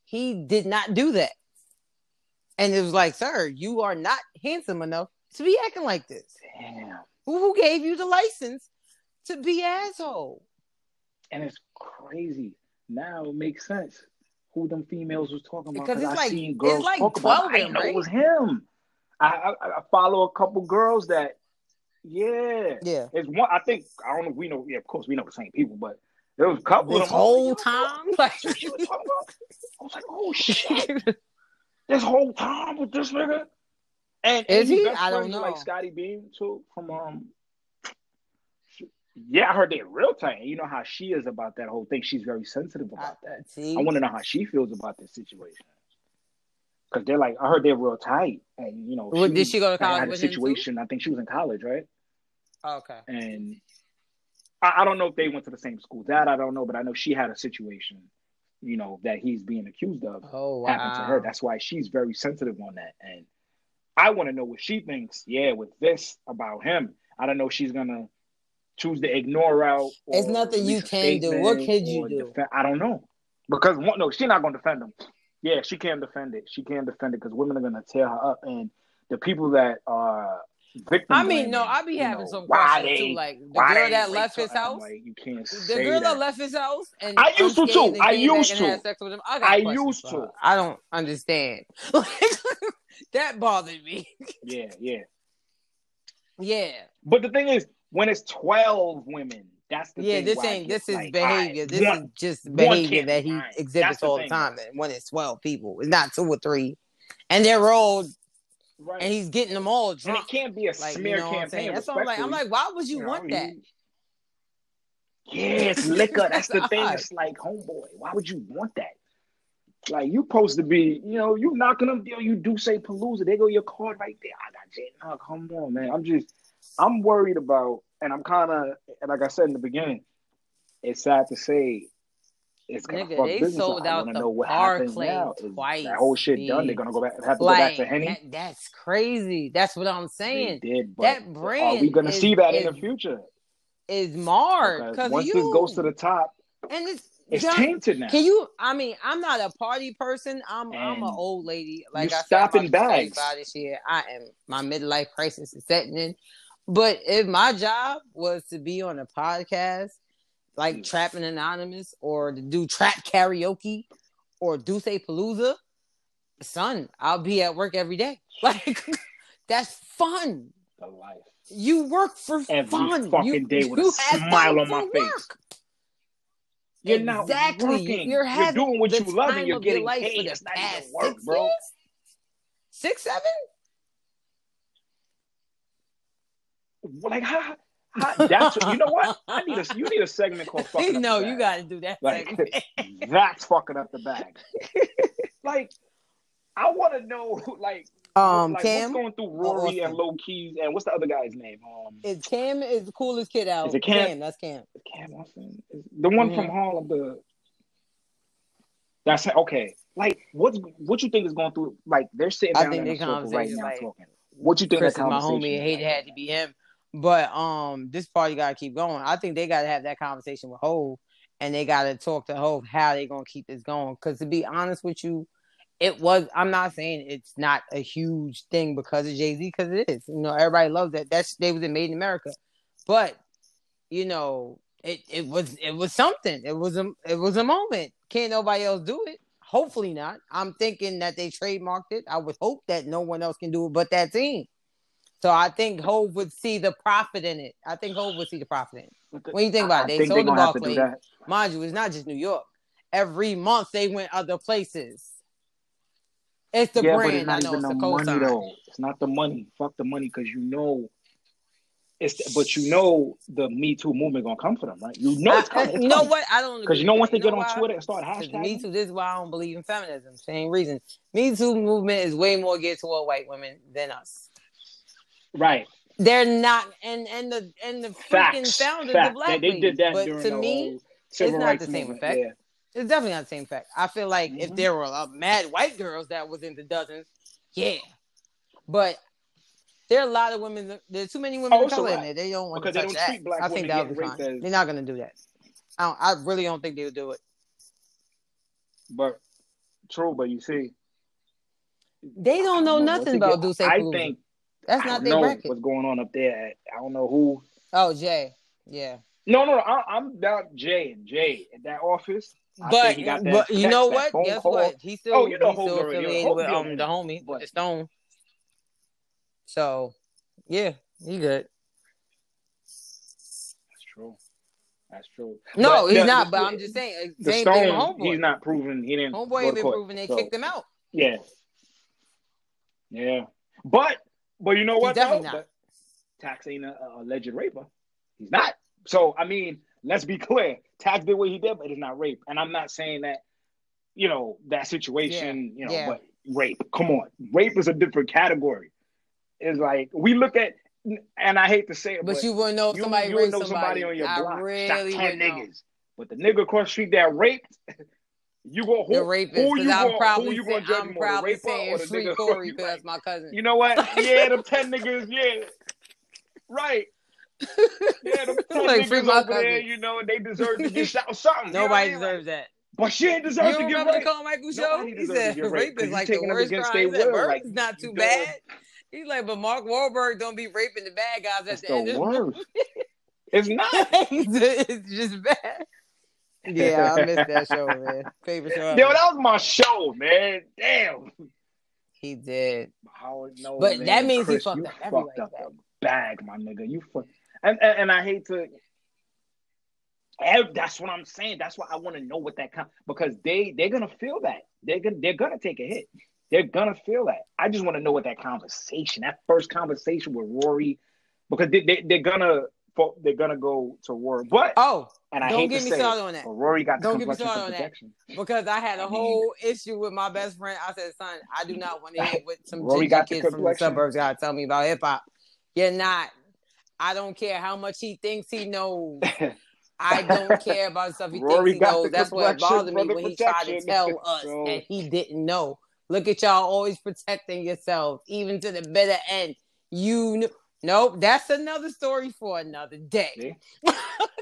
[SPEAKER 2] He did not do that. And it was like, sir, you are not handsome enough to be acting like this.
[SPEAKER 3] Damn.
[SPEAKER 2] Who, who gave you the license to be asshole?
[SPEAKER 3] And it's crazy. Now it makes sense who them females was talking about.
[SPEAKER 2] Because it's
[SPEAKER 3] I
[SPEAKER 2] like-
[SPEAKER 3] seen
[SPEAKER 2] it's like
[SPEAKER 3] talk about.
[SPEAKER 2] 12
[SPEAKER 3] it. I
[SPEAKER 2] of
[SPEAKER 3] didn't
[SPEAKER 2] them,
[SPEAKER 3] know it was him. I, I I follow a couple girls that, yeah,
[SPEAKER 2] Yeah.
[SPEAKER 3] it's one. I think I don't know. if We know, yeah, of course, we know the same people, but there was a couple
[SPEAKER 2] This
[SPEAKER 3] of them. I
[SPEAKER 2] whole
[SPEAKER 3] like,
[SPEAKER 2] time, like
[SPEAKER 3] That's what you were talking about? I was like, oh shit, this whole time with this nigga. And
[SPEAKER 2] Is
[SPEAKER 3] and
[SPEAKER 2] he? I don't know.
[SPEAKER 3] Like Scottie Beam too from um. Yeah, I heard they're real tight. You know how she is about that whole thing. She's very sensitive about that.
[SPEAKER 2] see,
[SPEAKER 3] I want to know how she feels about this situation. Because they're like, I heard they're real tight, and you know,
[SPEAKER 2] Well, did she go to
[SPEAKER 3] had
[SPEAKER 2] college
[SPEAKER 3] a
[SPEAKER 2] with him,
[SPEAKER 3] situation. I think she was in college, right?
[SPEAKER 2] Oh, okay.
[SPEAKER 3] And I, I don't know if they went to the same school. That I don't know, but I know she had a situation, you know, that he's being accused of
[SPEAKER 2] Oh wow.
[SPEAKER 3] happened to her. That's why she's very sensitive on that. And I want to know what she thinks. Yeah, with this about him, I don't know. if She's gonna choose to ignore route.
[SPEAKER 2] It's nothing you
[SPEAKER 3] release a
[SPEAKER 2] can do. What
[SPEAKER 3] statement
[SPEAKER 2] could you do?
[SPEAKER 3] defend- I don't know because one, no, she's not gonna defend him. Yeah, she can't defend it. She can't defend it because women are gonna tear her up, and the people that are victim.
[SPEAKER 2] I mean, no,
[SPEAKER 3] blaming,
[SPEAKER 2] I be having
[SPEAKER 3] know,
[SPEAKER 2] some
[SPEAKER 3] why
[SPEAKER 2] questions
[SPEAKER 3] they-
[SPEAKER 2] too. Like the girl that left his?
[SPEAKER 3] I'm
[SPEAKER 2] house.
[SPEAKER 3] Like, you can't
[SPEAKER 2] The
[SPEAKER 3] say
[SPEAKER 2] girl that.
[SPEAKER 3] that.
[SPEAKER 2] left his house and
[SPEAKER 3] I used to too. I used to.
[SPEAKER 2] sex with him. I, got
[SPEAKER 3] I used to.
[SPEAKER 2] I don't understand. That bothered me.
[SPEAKER 3] Yeah, yeah.
[SPEAKER 2] Yeah,
[SPEAKER 3] But the thing is, when it's twelve women, that's the
[SPEAKER 2] yeah.
[SPEAKER 3] thing.
[SPEAKER 2] This ain't. This is
[SPEAKER 3] like,
[SPEAKER 2] behavior. This
[SPEAKER 3] one-
[SPEAKER 2] is just behavior that he. Exhibits
[SPEAKER 3] the
[SPEAKER 2] all the time. And when it's twelve people, it's not two or three, and they're all
[SPEAKER 3] right.
[SPEAKER 2] and he's getting them all
[SPEAKER 3] and it can't be a
[SPEAKER 2] Like, you
[SPEAKER 3] smear
[SPEAKER 2] know
[SPEAKER 3] campaign.
[SPEAKER 2] That's all I'm like. I'm like, why would you,
[SPEAKER 3] You know,
[SPEAKER 2] want that?
[SPEAKER 3] Yeah, it's liquor. That's the thing. It's like, homeboy, why would you want that? Like you supposed to be, you know, you knocking them, yo, you do say Palooza, they go your card right there. I got J. No, come on, man. I'm just, I'm worried about, and I'm kind of, like I said in the beginning, it's sad to say, it's gonna
[SPEAKER 2] Nigga,
[SPEAKER 3] fuck
[SPEAKER 2] they
[SPEAKER 3] business.
[SPEAKER 2] sold
[SPEAKER 3] I
[SPEAKER 2] out the
[SPEAKER 3] know what
[SPEAKER 2] Barclay
[SPEAKER 3] now.
[SPEAKER 2] Twice,
[SPEAKER 3] that whole shit done? They're gonna go back, have to go back to Henny.
[SPEAKER 2] that, that's crazy. That's what I'm
[SPEAKER 3] They
[SPEAKER 2] saying.
[SPEAKER 3] did, but
[SPEAKER 2] that
[SPEAKER 3] are we gonna
[SPEAKER 2] is-
[SPEAKER 3] see that in the future?
[SPEAKER 2] Is marred
[SPEAKER 3] Because once
[SPEAKER 2] you
[SPEAKER 3] this goes to the top,
[SPEAKER 2] and it's,
[SPEAKER 3] it's
[SPEAKER 2] done.
[SPEAKER 3] tainted now.
[SPEAKER 2] Can you? I mean, I'm not a party person. I'm I'm an old lady. Like I
[SPEAKER 3] stopping
[SPEAKER 2] to
[SPEAKER 3] bags.
[SPEAKER 2] 35 this year. I am my midlife crisis is setting in. But if my job was to be on a podcast like. Trapping Anonymous or to do trap karaoke or do say Palooza, son, I'll be at work every day. Like that's fun.
[SPEAKER 3] the life.
[SPEAKER 2] You work for
[SPEAKER 3] Every
[SPEAKER 2] fun.
[SPEAKER 3] fucking
[SPEAKER 2] you,
[SPEAKER 3] day with a
[SPEAKER 2] you have
[SPEAKER 3] smile on my face.
[SPEAKER 2] work.
[SPEAKER 3] You're not
[SPEAKER 2] exactly.
[SPEAKER 3] working.
[SPEAKER 2] You're,
[SPEAKER 3] You're doing what you love and you're
[SPEAKER 2] your
[SPEAKER 3] getting paid. It's not even work,
[SPEAKER 2] six
[SPEAKER 3] bro.
[SPEAKER 2] Six, seven?
[SPEAKER 3] Like how, how that's you know what? I need a you need a segment called fucking
[SPEAKER 2] no, you got to do that.
[SPEAKER 3] like that's fucking up the bag. like I want to know like
[SPEAKER 2] um,
[SPEAKER 3] like
[SPEAKER 2] Cam,
[SPEAKER 3] what's going through Rory
[SPEAKER 2] Austin?
[SPEAKER 3] and Low Keys and what's the other guy's name? Um,
[SPEAKER 2] is Cam is the coolest kid out.
[SPEAKER 3] Is it Cam?
[SPEAKER 2] That's Cam.
[SPEAKER 3] Cam Austin, Is- the one
[SPEAKER 2] Mhm.
[SPEAKER 3] from Harlem. The that's okay. Like what's what you think is going through? Like they're sitting
[SPEAKER 2] I
[SPEAKER 3] down
[SPEAKER 2] think
[SPEAKER 3] in a
[SPEAKER 2] they
[SPEAKER 3] circle right now
[SPEAKER 2] like,
[SPEAKER 3] talking. What you think
[SPEAKER 2] Chris
[SPEAKER 3] that
[SPEAKER 2] is my homie. I hate it had to be him. But um, this party got to keep going. I think they got to have that conversation with Hove, and they got to talk to Hove how they gonna keep this going. Because to be honest with you, it was. I'm not saying it's not a huge thing because of Jay Z, because it is. You know, everybody loves that. That's they was in Made in America, but you know, it it was it was something. It was a it was a moment. Can't nobody else do it. Hopefully not. I'm thinking that they trademarked it. I would hope that no one else can do it but that team. So I think Hove would see the profit in it. I think Hove would see the profit in it. When you think about it, they sold the
[SPEAKER 3] gonna have to do
[SPEAKER 2] Barclays.
[SPEAKER 3] that.
[SPEAKER 2] Mind you, it's not just New York. Every month they went other places. It's the
[SPEAKER 3] yeah,
[SPEAKER 2] brand.
[SPEAKER 3] it's
[SPEAKER 2] I know it's
[SPEAKER 3] the
[SPEAKER 2] the
[SPEAKER 3] money
[SPEAKER 2] co-sign.
[SPEAKER 3] though. It's not the money. Fuck the money, because you know, it's but you know the Me Too movement gonna come for them, right? You know it's coming.
[SPEAKER 2] you know what? I don't
[SPEAKER 3] Because you know once they
[SPEAKER 2] You
[SPEAKER 3] get on
[SPEAKER 2] why?
[SPEAKER 3] Twitter and start hashtagging,
[SPEAKER 2] Me Too. This is why I don't believe in feminism. Same reason. Me Too movement is way more geared toward white women than us.
[SPEAKER 3] Right?
[SPEAKER 2] They're not, and and the and the freaking
[SPEAKER 3] Facts.
[SPEAKER 2] founders
[SPEAKER 3] Facts.
[SPEAKER 2] of black
[SPEAKER 3] They, they did that
[SPEAKER 2] but to me,
[SPEAKER 3] civil
[SPEAKER 2] not the same
[SPEAKER 3] movement.
[SPEAKER 2] effect.
[SPEAKER 3] Yeah.
[SPEAKER 2] it's definitely not the same fact. I feel like if
[SPEAKER 3] Mhm.
[SPEAKER 2] there were a mad white girls that was in the dozens, yeah, but there are a lot of women. There's too many women
[SPEAKER 3] Oh,
[SPEAKER 2] of
[SPEAKER 3] it's
[SPEAKER 2] color in there. They don't want
[SPEAKER 3] Because
[SPEAKER 2] to touch that.
[SPEAKER 3] black
[SPEAKER 2] I think that would be fine.
[SPEAKER 3] as-
[SPEAKER 2] They're not gonna do that. I don't, I really don't think they would do it.
[SPEAKER 3] But true, but you see,
[SPEAKER 2] They don't know nothing about Duce
[SPEAKER 3] I think
[SPEAKER 2] That's
[SPEAKER 3] I
[SPEAKER 2] not
[SPEAKER 3] don't
[SPEAKER 2] their
[SPEAKER 3] know
[SPEAKER 2] bracket.
[SPEAKER 3] what's going on up there. I don't know who.
[SPEAKER 2] Oh, Jay. Yeah.
[SPEAKER 3] No, no, no I, I'm about Jay and Jay in that office.
[SPEAKER 2] But,
[SPEAKER 3] think he got that
[SPEAKER 2] but you know what? Guess
[SPEAKER 3] call.
[SPEAKER 2] what? He's still,
[SPEAKER 3] Oh, you know
[SPEAKER 2] he's still affiliated with um the homie,
[SPEAKER 3] But-
[SPEAKER 2] the Stone. So, yeah, he good.
[SPEAKER 3] That's true. That's true.
[SPEAKER 2] No,
[SPEAKER 3] But
[SPEAKER 2] he's
[SPEAKER 3] the-
[SPEAKER 2] not.
[SPEAKER 3] the-
[SPEAKER 2] But I'm just saying,
[SPEAKER 3] The
[SPEAKER 2] same thing
[SPEAKER 3] Stone,
[SPEAKER 2] Homeboy.
[SPEAKER 3] he's not proven. He didn't.
[SPEAKER 2] Homeboy ain't been proven. They
[SPEAKER 3] so,
[SPEAKER 2] kicked him out.
[SPEAKER 3] Yeah. Yeah. But but you know
[SPEAKER 2] He's
[SPEAKER 3] what?
[SPEAKER 2] definitely
[SPEAKER 3] though?
[SPEAKER 2] not.
[SPEAKER 3] But Tax ain't a, a alleged raper. He's not. So I mean, let's be clear. Tax did what he did, but it's not rape. And I'm not saying that, you know, that situation, you know,
[SPEAKER 2] yeah.
[SPEAKER 3] but rape. Come on. Rape is a different category. It's like we look at and I hate to say it,
[SPEAKER 2] But,
[SPEAKER 3] but
[SPEAKER 2] you wouldn't know if
[SPEAKER 3] you,
[SPEAKER 2] somebody
[SPEAKER 3] you
[SPEAKER 2] raped
[SPEAKER 3] know somebody,
[SPEAKER 2] somebody.
[SPEAKER 3] on your
[SPEAKER 2] I
[SPEAKER 3] block
[SPEAKER 2] really
[SPEAKER 3] shot 10
[SPEAKER 2] wouldn't know.
[SPEAKER 3] niggas. But the nigga across the street that raped, you go who,
[SPEAKER 2] The rapist,
[SPEAKER 3] who you
[SPEAKER 2] I'm
[SPEAKER 3] gonna,
[SPEAKER 2] probably
[SPEAKER 3] who you
[SPEAKER 2] saying,
[SPEAKER 3] gonna judge
[SPEAKER 2] I'm
[SPEAKER 3] more,
[SPEAKER 2] probably
[SPEAKER 3] raper
[SPEAKER 2] saying
[SPEAKER 3] or the
[SPEAKER 2] free
[SPEAKER 3] nigga
[SPEAKER 2] Corey because
[SPEAKER 3] right.
[SPEAKER 2] that's my cousin.
[SPEAKER 3] You know what? Yeah, them 10 niggas, yeah. Right. Yeah, them 10
[SPEAKER 2] Like,
[SPEAKER 3] niggas
[SPEAKER 2] my
[SPEAKER 3] over there, you know, they deserve to get shot or something. you know what I
[SPEAKER 2] Nobody deserves that.
[SPEAKER 3] But she ain't deserve
[SPEAKER 2] don't
[SPEAKER 3] to get
[SPEAKER 2] remember the
[SPEAKER 3] raped.
[SPEAKER 2] Carmichael show? He said
[SPEAKER 3] get raped,
[SPEAKER 2] rape
[SPEAKER 3] 'cause
[SPEAKER 2] is like the worst crime. He
[SPEAKER 3] their
[SPEAKER 2] said
[SPEAKER 3] will, like,
[SPEAKER 2] not too bad. He's like, but Mark Wahlberg don't be raping the bad guys at the,
[SPEAKER 3] the
[SPEAKER 2] end of the
[SPEAKER 3] worst. It's not.
[SPEAKER 2] it's just bad. Yeah, I missed that show, man. Favorite show.
[SPEAKER 3] Yo, that was my show, man. Damn.
[SPEAKER 2] He did.
[SPEAKER 3] Howard, no,
[SPEAKER 2] But
[SPEAKER 3] man.
[SPEAKER 2] that means he
[SPEAKER 3] Chris,
[SPEAKER 2] fucked
[SPEAKER 3] you
[SPEAKER 2] up
[SPEAKER 3] fucked
[SPEAKER 2] everybody's
[SPEAKER 3] up
[SPEAKER 2] bag.
[SPEAKER 3] the bag, my nigga. You fuck, and, and and I hate to. That's what I'm saying. That's why I want to know what that kind because they they're gonna feel that they're gonna they're gonna take a hit. They're gonna feel that. I just want to know what that conversation, that first conversation with Rory, because they, they they're gonna they're gonna go to war. But
[SPEAKER 2] Oh,
[SPEAKER 3] and I
[SPEAKER 2] don't
[SPEAKER 3] hate
[SPEAKER 2] get
[SPEAKER 3] to
[SPEAKER 2] me
[SPEAKER 3] say,
[SPEAKER 2] started
[SPEAKER 3] it,
[SPEAKER 2] on that.
[SPEAKER 3] Rory got
[SPEAKER 2] Don't get me started on that. because I had a
[SPEAKER 3] I mean-
[SPEAKER 2] whole issue with my best friend. I said, son, I do not want to hear with some
[SPEAKER 3] Rory got the
[SPEAKER 2] kids from the suburbs got to tell me about hip hop. You're not. I don't care how much he thinks he knows. I don't care about the stuff he
[SPEAKER 3] Rory
[SPEAKER 2] thinks he knows. That's what bothered me when he tried to tell us
[SPEAKER 3] So-
[SPEAKER 2] and he didn't know. Look at y'all always protecting yourselves, even to the bitter end. You kn- nope. That's another story for another day.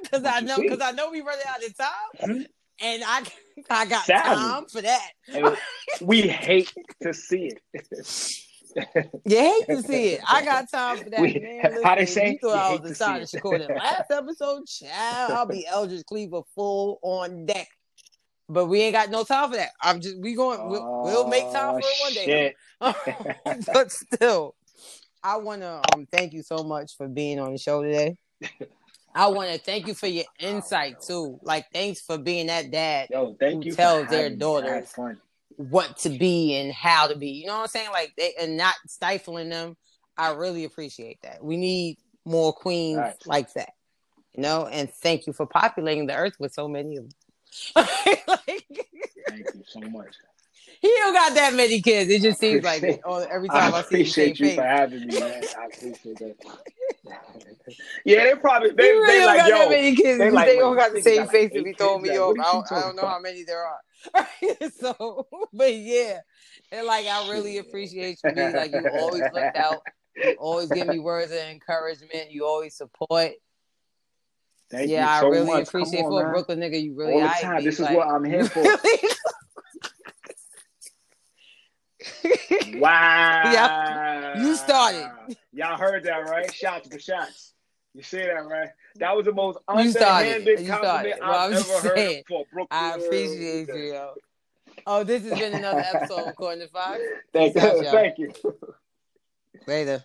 [SPEAKER 2] Because I know, because I know we running out of time,
[SPEAKER 3] Mhm.
[SPEAKER 2] and I I got
[SPEAKER 3] Sadly.
[SPEAKER 2] time for that.
[SPEAKER 3] We hate to see it.
[SPEAKER 2] You hate to see it. I got time for that,
[SPEAKER 3] We-
[SPEAKER 2] man.
[SPEAKER 3] how they say,
[SPEAKER 2] you thought
[SPEAKER 3] you
[SPEAKER 2] I was
[SPEAKER 3] to
[SPEAKER 2] decided
[SPEAKER 3] see
[SPEAKER 2] to
[SPEAKER 3] it.
[SPEAKER 2] record the last episode. Child, I'll be Eldridge Cleaver full on deck. But we ain't got no time for that. I'm just we going we'll, we'll make time for it one day. But still, I want to um thank you so much for being on the show today. I want to thank you for your insight too. Like, thanks for being that dad
[SPEAKER 3] Yo, thank
[SPEAKER 2] Who
[SPEAKER 3] you.
[SPEAKER 2] tells their
[SPEAKER 3] having me. I
[SPEAKER 2] daughters
[SPEAKER 3] had fun.
[SPEAKER 2] what to be and how to be. You know what I'm saying? Like they and not stifling them. I really appreciate that. We need more queens
[SPEAKER 3] Right.
[SPEAKER 2] like that. You know, and thank you for populating the earth with so many of them. like,
[SPEAKER 3] Thank you so much.
[SPEAKER 2] He don't got that many kids. It just seems like it. Oh, every time I,
[SPEAKER 3] I
[SPEAKER 2] see the same
[SPEAKER 3] appreciate you
[SPEAKER 2] face.
[SPEAKER 3] for having me, man. I appreciate that. yeah, they probably they,
[SPEAKER 2] really
[SPEAKER 3] they
[SPEAKER 2] don't
[SPEAKER 3] like
[SPEAKER 2] got
[SPEAKER 3] yo.
[SPEAKER 2] that many kids.
[SPEAKER 3] they like,
[SPEAKER 2] they don't got the same face to
[SPEAKER 3] eight
[SPEAKER 2] be throwing me
[SPEAKER 3] Like,
[SPEAKER 2] off. I don't, I don't know how many there are. so, but yeah, and like I really appreciate you. Being, like you always look out. You always give me words of encouragement. You always support.
[SPEAKER 3] Thank
[SPEAKER 2] yeah,
[SPEAKER 3] you so
[SPEAKER 2] I really
[SPEAKER 3] much.
[SPEAKER 2] Appreciate
[SPEAKER 3] on,
[SPEAKER 2] for a
[SPEAKER 3] man.
[SPEAKER 2] Brooklyn nigga. You really
[SPEAKER 3] All the time.
[SPEAKER 2] me,
[SPEAKER 3] This is
[SPEAKER 2] like-
[SPEAKER 3] what I'm here for.
[SPEAKER 2] Really?
[SPEAKER 3] Wow.
[SPEAKER 2] you started.
[SPEAKER 3] Y'all heard that, right? Shots for shots. You see that, right? That was the most
[SPEAKER 2] You
[SPEAKER 3] underhanded
[SPEAKER 2] You
[SPEAKER 3] compliment I've
[SPEAKER 2] I'm just
[SPEAKER 3] heard for Brooklyn.
[SPEAKER 2] I appreciate you, yo. Oh, this has been another episode of Corner to Five.
[SPEAKER 3] Thank,
[SPEAKER 2] y'all.
[SPEAKER 3] thank you.
[SPEAKER 2] Later.